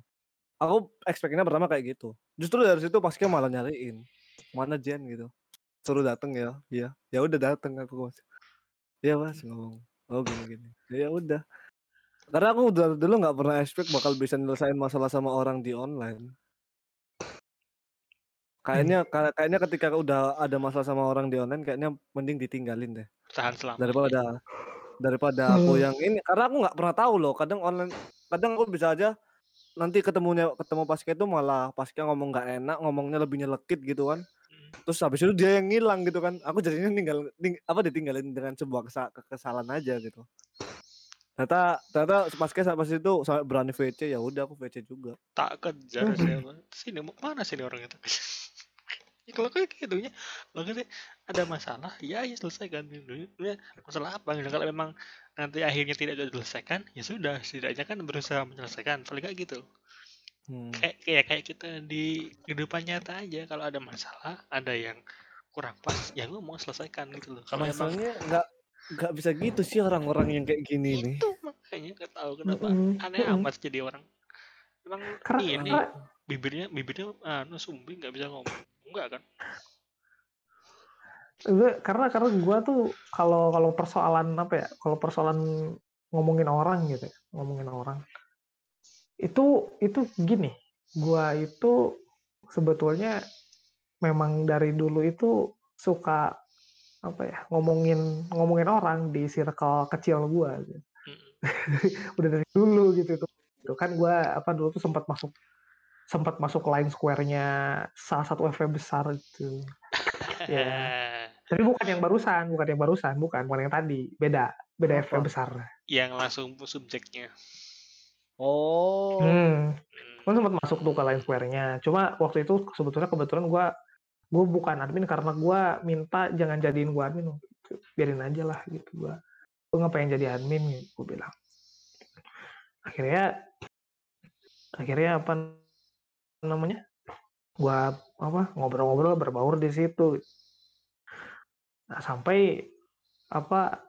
Aku expect-nya pertama kayak gitu. Justru dari situ Pasca malah nyariin mana Jen gitu. Suruh dateng ya. Iya. Ya udah dateng aku mas. Iya mas ngomong. Oh gini gini. Ya udah. Karena aku udah dulu nggak pernah expect bakal bisa nyelesain masalah sama orang di online. Kayaknya ka- kayaknya ketika udah ada masalah sama orang di online kayaknya mending ditinggalin deh tahan selama daripada daripada aku yang ini karena aku nggak pernah tahu loh kadang online kadang aku bisa aja nanti ketemunya ketemu pasca itu malah pasca ngomong nggak enak ngomongnya lebih nyelekit gitu kan. Hmm. terus habis itu dia yang ngilang gitu kan. Aku jadinya tinggal ting- apa ditinggalin dengan sebuah kesa- kesalahan aja gitu. Ternyata ternyata pasca pas itu sampai berani VC ya udah aku VC juga. Tak kejar siapa sini mau mana sini orangnya tak kejar ya, kalau kayak gitu nya kalau gitu ada masalah ya ya selesaikan dulu ya masalah apa? Gitu kalau memang nanti akhirnya tidak diselesaikan ya sudah setidaknya kan berusaha menyelesaikan. Paling kayak gitu. Hmm. kayak kayak kayak kita di kehidupan nyata aja. Kalau ada masalah ada yang kurang pas ya ngomong selesaikan gitu loh. Kalau masalahnya nggak nggak bisa gitu sih orang-orang yang kayak gini nih. Itu makanya nggak tahu kenapa Mm-mm, aneh mm-mm. amat jadi orang. Emang Karena, ini karena bibirnya bibirnya anu sumbi nggak bisa ngomong enggak kan karena karena gue tuh kalau kalau persoalan apa ya kalau persoalan ngomongin orang gitu ya, ngomongin orang itu itu gini gue itu sebetulnya memang dari dulu itu suka apa ya ngomongin ngomongin orang di circle kecil gue gitu. Mm-mm. udah dari dulu gitu itu itu kan gue apa dulu tuh sempat masuk sempat masuk line square-nya salah satu FV besar itu Ya. tapi bukan yang barusan bukan yang barusan bukan bukan yang tadi beda beda FV Apa? besar yang langsung subjeknya oh hmm. Hmm. gue sempat masuk tuh ke line square-nya cuma waktu itu sebetulnya kebetulan gue gue bukan admin karena gue minta jangan jadiin gue admin biarin aja lah gitu gue gue nggak pengen jadi admin gitu gue bilang akhirnya akhirnya apa namanya gue apa ngobrol-ngobrol berbaur di situ. Nah sampai apa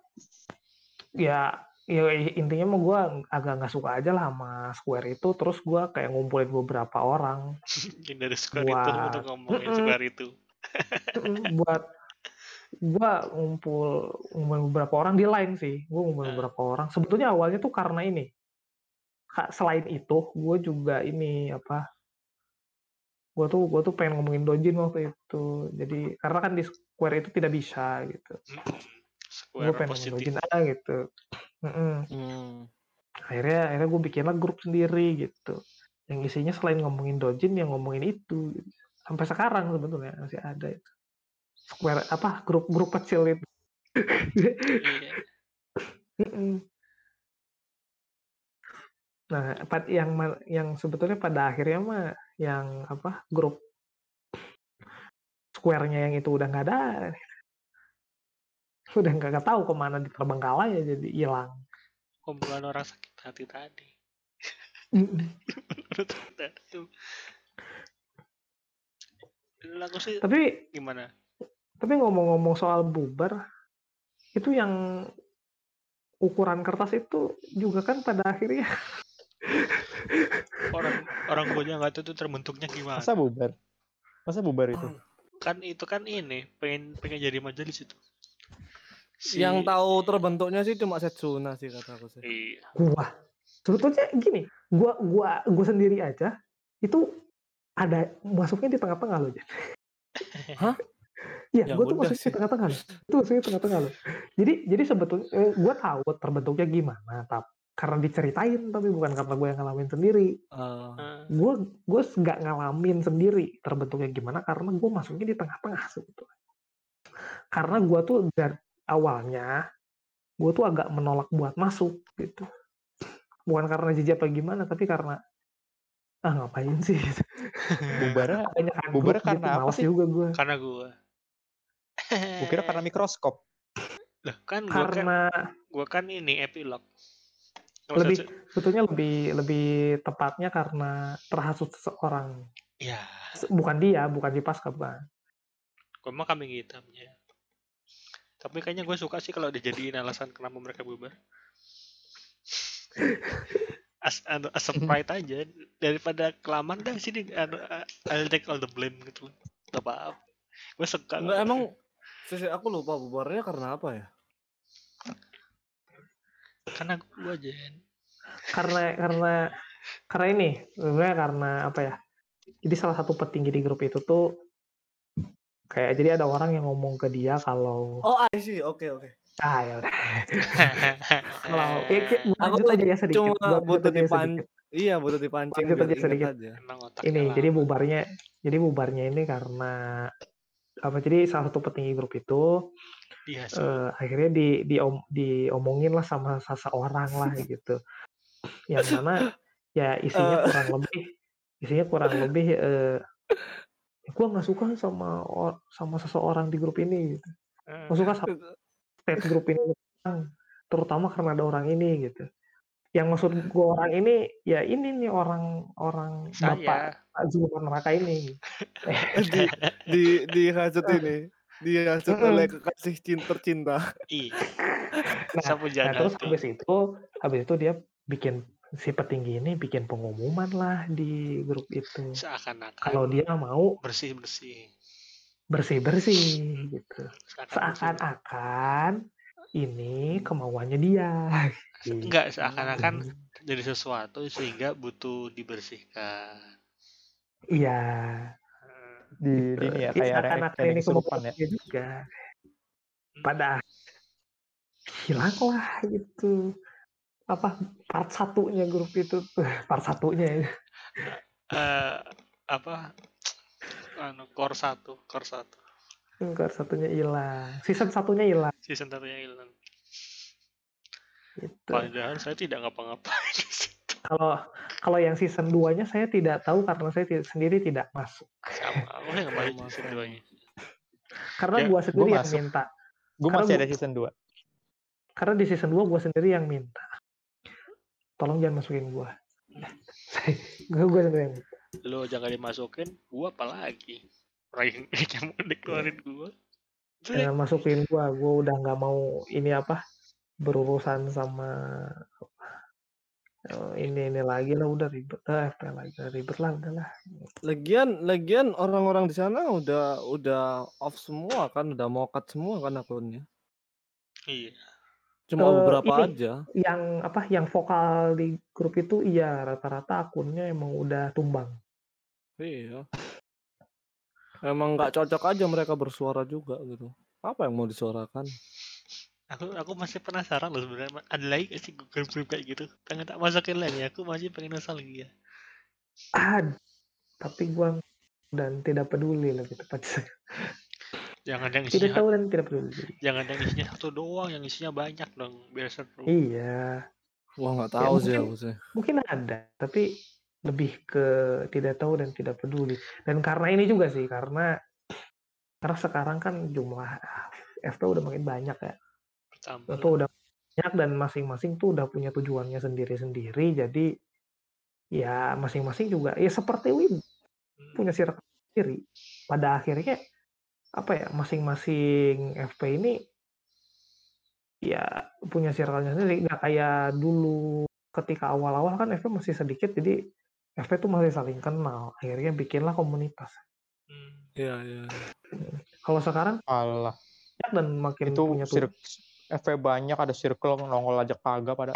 ya ya intinya mah gue agak nggak suka aja lah sama Square itu. Terus gue kayak ngumpulin beberapa orang dari square itu Buat- untuk ngomongin Mm-mm. square itu. Mm, buat gue ngumpul ngumpulin beberapa orang di line sih. Gue ngumpulin Ah. beberapa orang. Sebetulnya awalnya tuh karena ini. Selain itu gue juga ini apa gue tuh gue tuh pengen ngomongin dojin waktu itu. Jadi karena kan di Square itu tidak bisa gitu. Gue square pengen ngomongin positif. dojin aja gitu. Mm-mm. Hmm. akhirnya akhirnya gue bikinlah grup sendiri gitu. Yang isinya selain ngomongin dojin yang ngomongin itu gitu. sampai sekarang sebetulnya masih ada itu. Square apa grup grup kecil itu. Iya. Mm-mm. Nah yang yang sebetulnya pada akhirnya mah yang apa grup square-nya yang itu udah nggak ada. Udah nggak tahu ke mana ya jadi hilang. Kumpulan orang sakit hati tadi. Sih tapi gimana? tapi ngomong-ngomong soal bubar itu yang ukuran kertas itu juga kan pada akhirnya orang orang gue nggak tahu itu terbentuknya gimana Masa bubar? Masa bubar itu? kan itu kan ini pengen pengen jadi majelis itu Si- Yang tahu terbentuknya sih cuma Setsuna sih kata aku sih. iya gua sebetulnya gini gua gua gua sendiri aja itu ada masuknya di tengah-tengah loh Jan. Hah? Iya, Ya gua tuh masuknya sih. di tengah-tengah loh. Itu masuknya di tengah-tengah loh. Jadi jadi sebetulnya eh, gua tahu terbentuknya gimana, tapi karena diceritain tapi bukan karena gue yang ngalamin sendiri. Eh, Eh, Gue gue nggak ngalamin sendiri terbentuknya gimana karena gue masuknya di tengah-tengah sebetulnya. Karena gua tuh dari awalnya gue tuh agak menolak buat masuk gitu. Bukan karena jijik apa gimana, tapi karena ah ngapain sih? gitu. Banyak Bubarnya karena apa sih? juga gue. karena gue gue kira karena mikroskop. Lah, kan gue kan Karena gua kan ini epilog Nggak Lebih- sebetulnya lebih lebih tepatnya karena terhasut seseorang. ya Se- Bukan dia, bukan di pasca bukan. gue mah kambing hitamnya tapi kayaknya gue suka sih kalau dijadiin alasan kenapa mereka bubar. As, anu, as a pride aja. Daripada kelamaan dah sini anu, I'll take all the blame gitu gak apa-apa. Gue suka Enggak emang sisi aku lupa bubarnya karena apa ya? Karena gue aja Karena karena karena ini sebenarnya karena apa ya? Jadi salah satu petinggi di grup itu tuh kayak jadi ada orang yang ngomong ke dia kalau Oh, I see. Oke, oke. ah ya udah kalau ya, gua Aku lanjut aja ya sedikit Cuma butuh dipancing. Iya, butuh dipancing. Lanjut aja sedikit. aja. ini lama. jadi bubarnya jadi bubarnya ini karena apa jadi salah satu petinggi grup itu Eh, akhirnya di diom, diomongin lah sama seseorang lah gitu. Yang mana ya isinya Eh. kurang lebih isinya kurang lebih eh, gue nggak suka sama or- sama seseorang di grup ini gitu. Nggak suka sama state grup ini terutama karena ada orang ini gitu. Yang maksud gue orang ini ya ini nih orang orang bapak saya Pak Zulman Raka ini. Di di dihasut ini. Mm-mm. oleh kekasih cinta tercinta. iya Nah, Nah, terus tuh. habis itu, habis itu dia bikin si petinggi ini bikin pengumuman lah di grup itu. seakan-akan Kalau dia mau bersih bersih bersih-bersih gitu. Seakan-akan ini kemauannya dia. Gitu. enggak seakan-akan jadi sesuatu sehingga butuh dibersihkan Iya. Di, di ini ya, kayak kayak ini kesurupan ya. juga. Pada hilang lah gitu. Apa part satunya grup itu part satunya eh, apa anu core satu core satu Part satunya hilang. Season satunya hilang season satunya hilang gitu. padahal saya tidak ngapa-ngapain Kalau kalau yang season 2-nya saya tidak tahu karena saya sendiri tidak masuk. sama aku nggak di Sama, season sama. duanya Karena Ya, gua sendiri yang masuk. minta. Gue Karena masih gua- ada season 2. Karena di season 2 gua sendiri yang minta. Tolong jangan masukin gua. gue gue sendiri yang minta. lo jangan dimasukin gua apalagi ranking yang mau dikeluarin gua Jangan masukin gua. Gua udah nggak mau ini apa berurusan sama ini ini lagi lah udah ribet lah FP lagi ribet lah udahlah Lagian, lagian orang-orang di sana udah udah off semua kan, udah mau cut semua kan akunnya. iya Cuma Eh, beberapa ini. aja. yang apa yang vokal di grup itu iya rata-rata akunnya emang udah tumbang Iya. Emang nggak cocok aja mereka bersuara juga gitu. Apa yang mau disuarakan? Aku aku masih penasaran loh sebenarnya ada lagi gak sih grup-grup kayak gitu? Pengen tak masukin lagi aku masih pengen nostalgia ah tapi gua dan tidak peduli lebih tepatnya. Jangan yang tidak isinya tahu dan tidak peduli. Jangan yang isinya satu doang yang isinya banyak dong biar seru. Iya. Wah nggak Ya, tahu sih mungkin- aku sih. mungkin ada tapi lebih ke tidak tahu dan tidak peduli. Dan karena ini juga sih karena karena sekarang kan jumlah FP udah makin banyak ya Pertama. itu udah banyak dan masing-masing tuh udah punya tujuannya sendiri-sendiri jadi ya masing-masing juga ya seperti Wim Hmm. punya circle sendiri pada akhirnya apa ya masing-masing FP ini ya punya circle-nya sendiri nggak kayak dulu ketika awal-awal kan FP masih sedikit jadi FP tuh masih saling kenal akhirnya bikinlah komunitas Hmm. Iya, iya. kalau sekarang Allah. banyak dan makin Itu punya sir FV banyak ada circle nongol aja kagak pada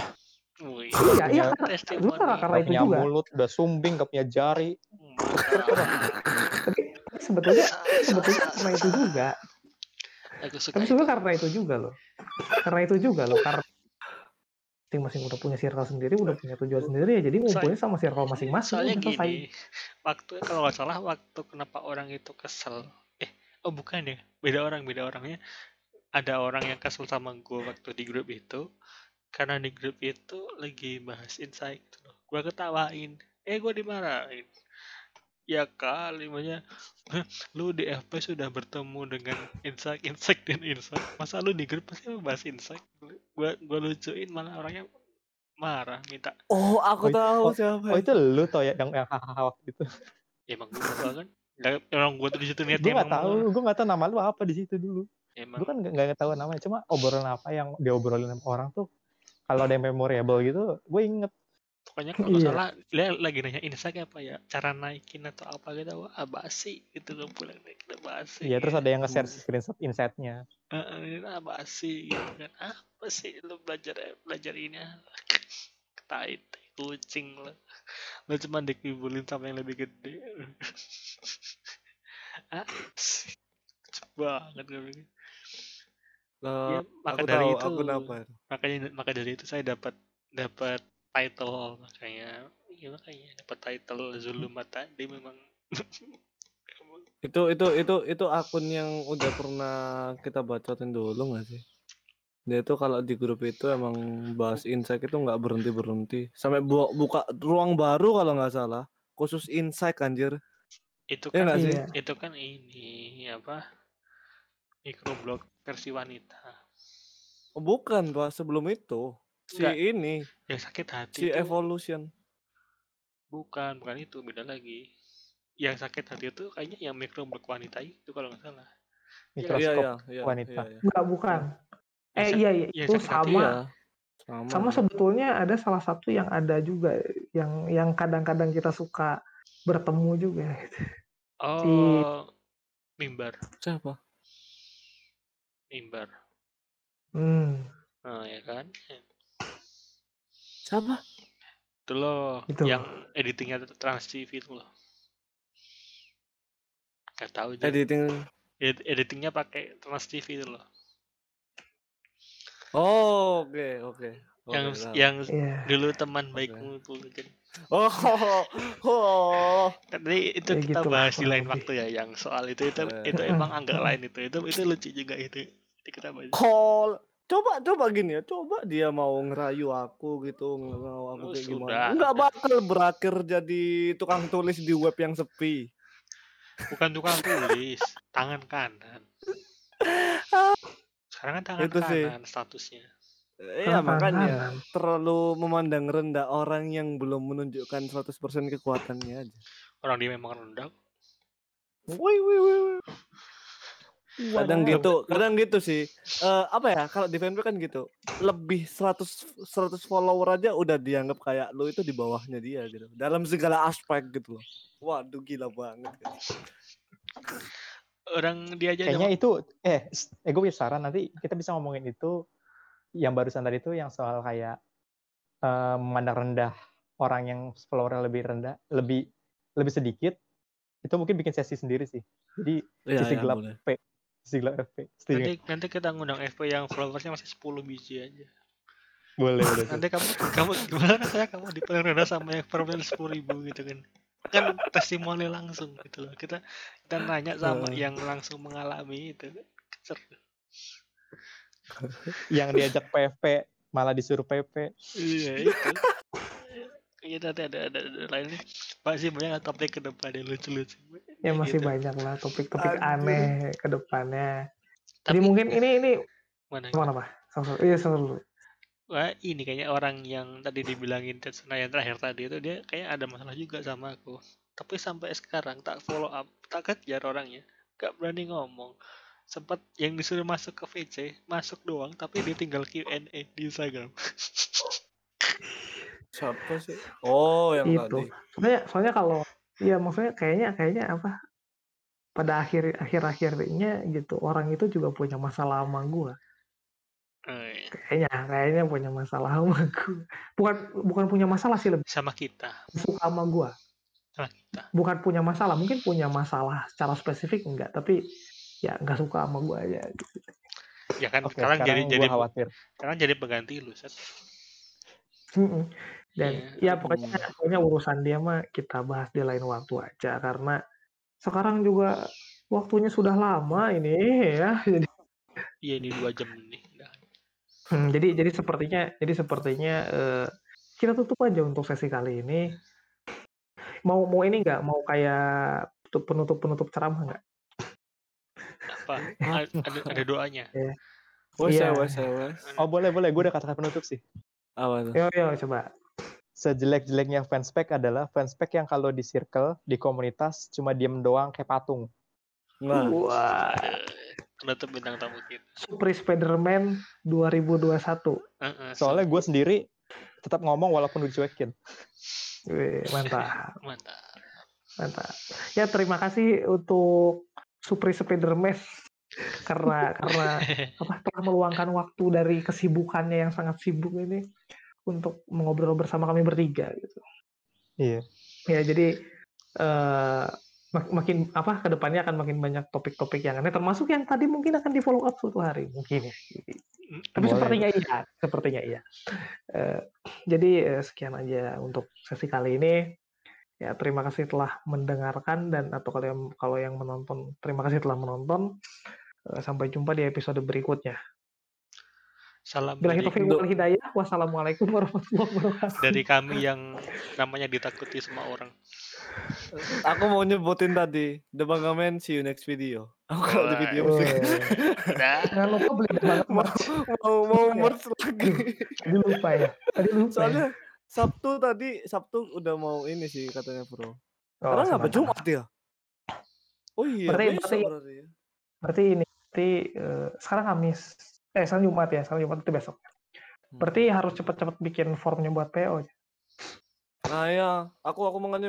Wih, Iya, iya, punya- karena, karena, karena itu punya juga. mulut, udah sumbing, gak punya jari. Tapi sebetulnya sebetulnya karena itu juga. Aku suka Tapi itu. sebetulnya karena itu juga loh. Karena itu juga loh. Karena masing-masing udah punya circle sendiri, udah punya tujuan sendiri ya. Jadi ngumpulnya sama circle masing-masing. Soalnya udah selesai. gini, waktu kalau nggak salah waktu kenapa orang itu kesel, eh, oh bukan ya, beda orang, beda orangnya. Ada orang yang kesel sama gue waktu di grup itu, karena di grup itu lagi bahas insight gitu loh. Gue ketawain, eh gue dimarahin. Ya kali, makanya lu di FP sudah bertemu dengan insight, insight dan insight. Masa lu di grup pasti bahas insight? Gue gue lucuin malah orangnya marah, minta Oh, aku Oh, tahu oh, siapa. Oh itu lu tau ya yang yang hahaha waktu itu. Ya, emang gue kan Nggak, emang gue tuh di situ niatnya gue gak emang tahu, gue gak tahu nama lu apa di situ dulu. Emang Gue kan gak, gak tahu namanya, cuma obrolan apa yang diobrolin sama orang tuh. Kalau ada yang memorable gitu, gue inget. pokoknya kalau Iya. salah dia lagi nanya insight apa ya cara naikin atau apa gitu wah basi gitu gue pulang deh kita basi Iya, terus ada yang nge-share screenshot insight-nya. Heeh, basi gitu kan apa sih lu belajar belajar ini ah? tai tai kucing lo lo cuma dikibulin sama yang lebih gede ah banget gue ya maka aku dari tahu, itu aku kenapa. makanya maka dari itu saya dapat dapat title makanya ya makanya dapat title Zuluma tadi memang Itu itu itu itu akun yang udah pernah kita bacotin dulu nggak sih? Dia itu kalau di grup itu emang bahas insight itu nggak berhenti berhenti sampai bu- buka ruang baru kalau nggak salah khusus insight anjir. itu Iya kan sih? Iya. itu kan ini apa microblog versi wanita Oh, bukan pak sebelum itu si Nggak. ini yang sakit hati si itu evolution. bukan bukan itu beda lagi yang sakit hati itu kayaknya yang microblog wanita itu kalau nggak salah Mikroskop. iya iya. wanita. iya, iya. Enggak, bukan. Eh iya, iya. itu sama. Iya. Sama. Sama sebetulnya ada salah satu yang ada juga yang yang kadang-kadang kita suka bertemu juga. oh mimbar Siapa? Mimbar Hmm, nah ya kan Siapa? itu loh Itu. yang editingnya trans TV itu loh nggak tahu juga Editing. Ed- editingnya pakai trans TV itu loh Oh, oke oke. Oke, yang tahu. yang iya. dulu teman baikmu itu kan Oh, oh, Tadi itu Ya kita gitu bahas di lain waktu ya yang soal itu itu Eh. itu emang agak lain itu itu itu lucu juga itu kita bahas call. Coba coba gini ya, coba dia mau ngerayu aku gitu, mau aku Oh, kayak sudah. gimana. Enggak bakal berakhir jadi tukang tulis di web yang sepi. bukan tukang tulis tangan kanan sekarang kan tangan Itu sih. kanan statusnya Iya, makanya terlalu memandang rendah orang yang belum menunjukkan 100% kekuatannya aja. orang dia memang rendah Woi, woi, woi. woi. Kadang gitu, kadang gitu sih. Eh apa ya? Kalau di fanpage kan gitu. Lebih 100 100 follower aja udah dianggap kayak lu itu di bawahnya dia gitu. Dalam segala aspek gitu loh. Waduh gila banget. kan. orang dia aja Kayaknya itu, eh, eh gue punya saran nanti kita bisa ngomongin itu yang barusan tadi itu yang soal kayak eh, memandang rendah orang yang followernya lebih rendah, lebih lebih sedikit, itu mungkin bikin sesi sendiri sih. Jadi Iya, sisi iya, gelap boleh. P, sisi gelap FP. Nanti nanti kita ngundang FP yang followersnya masih 10 biji aja Boleh, boleh. nanti kamu kamu gimana rasanya kamu di paling rendah sama yang follower sepuluh ribu gitu kan kan testimoni langsung gitu loh kita kita nanya sama Eh. yang langsung mengalami itu seru yang diajak PFP malah disuruh PP. iya itu Iya nanti ada ada, ada lainnya pasti banyak topik ke depan yang lucu-lucu ya masih gitu. banyak lah topik-topik aneh ke depannya. Tapi Jadi mungkin ini ini mana? Pak? Sama- Iya selalu. Wah, ini kayaknya orang yang tadi dibilangin Tetsuna yang terakhir tadi itu dia kayak ada masalah juga sama aku. Tapi sampai sekarang tak follow up, tak kejar orangnya. Gak berani ngomong. Sempat yang disuruh masuk ke VC, masuk doang, tapi dia tinggal Q&A di Instagram. Siapa sih? Oh, yang Itu. tadi. Soalnya soalnya kalau iya maksudnya kayaknya kayaknya apa? Pada akhir akhir akhirnya gitu orang itu juga punya masalah sama gua. Eh, Kayaknya kayaknya punya masalah sama gua. Bukan bukan punya masalah sih lebih sama kita, suka sama gua. sama kita. Bukan punya masalah, mungkin punya masalah secara spesifik enggak, tapi ya nggak suka sama gua aja. gitu. Ya kan Oke, sekarang, jadi sekarang jadi gua khawatir. sekarang jadi pengganti lu, Set. Dan Iya. ya pokoknya pokoknya urusan dia mah kita bahas di lain waktu aja karena sekarang juga waktunya sudah lama ini ya. Jadi Iya ini dua jam nih. Udah. Hmm, jadi jadi sepertinya jadi sepertinya eh, kita tutup aja untuk sesi kali ini. Mau mau ini nggak mau kayak penutup penutup ceramah nggak? Apa? Ada, ada doanya. Wes, Iya. wes, wes. Oh boleh boleh, gue udah katakan penutup sih. Apa tuh? Yo yo coba. Sejelek-jeleknya fanspek adalah fanspek yang kalau di circle di komunitas cuma diem doang kayak patung. Nah, Wah, Penutup bintang tamu kita. Super Spider-Man 2021. Heeh, Soalnya gue sendiri tetap ngomong walaupun dicuekin. Wih, mantap, mantap. mantap. Ya terima kasih untuk Super Spider-Man karena karena apa telah meluangkan waktu dari kesibukannya yang sangat sibuk ini untuk mengobrol bersama kami bertiga gitu. Iya. Ya jadi eh mak- makin apa ke depannya akan makin banyak topik-topik yang aneh termasuk yang tadi mungkin akan di follow up suatu hari mungkin ya. Tapi Boleh. sepertinya iya, sepertinya iya. Eh, jadi eh, sekian aja untuk sesi kali ini. Ya terima kasih telah mendengarkan dan atau kalau yang kalau yang menonton terima kasih telah menonton. Eh, sampai jumpa di episode berikutnya. Salam Bila dari, hidayah. Wassalamualaikum warahmatullahi wabarakatuh. dari kami yang namanya ditakuti semua orang. aku mau nyebutin tadi. The Bangamen, see you next video. Aku kalau di video musik. Udah. Jangan lupa beli banget mau mau mau merch lagi. Tadi lupa ya. Tadi lupa. ya. Sabtu tadi Sabtu udah mau ini sih katanya bro. Oh, Sekarang sama- apa Jumat ya? Oh iya, Berarti- besok berarti- berarti ya. Berarti ini berarti eh, sekarang Kamis. Eh, sekarang Jumat ya. Sekarang Jumat itu besok. Berarti harus cepet-cepet bikin formnya buat PO. Nah ya, aku aku mengenai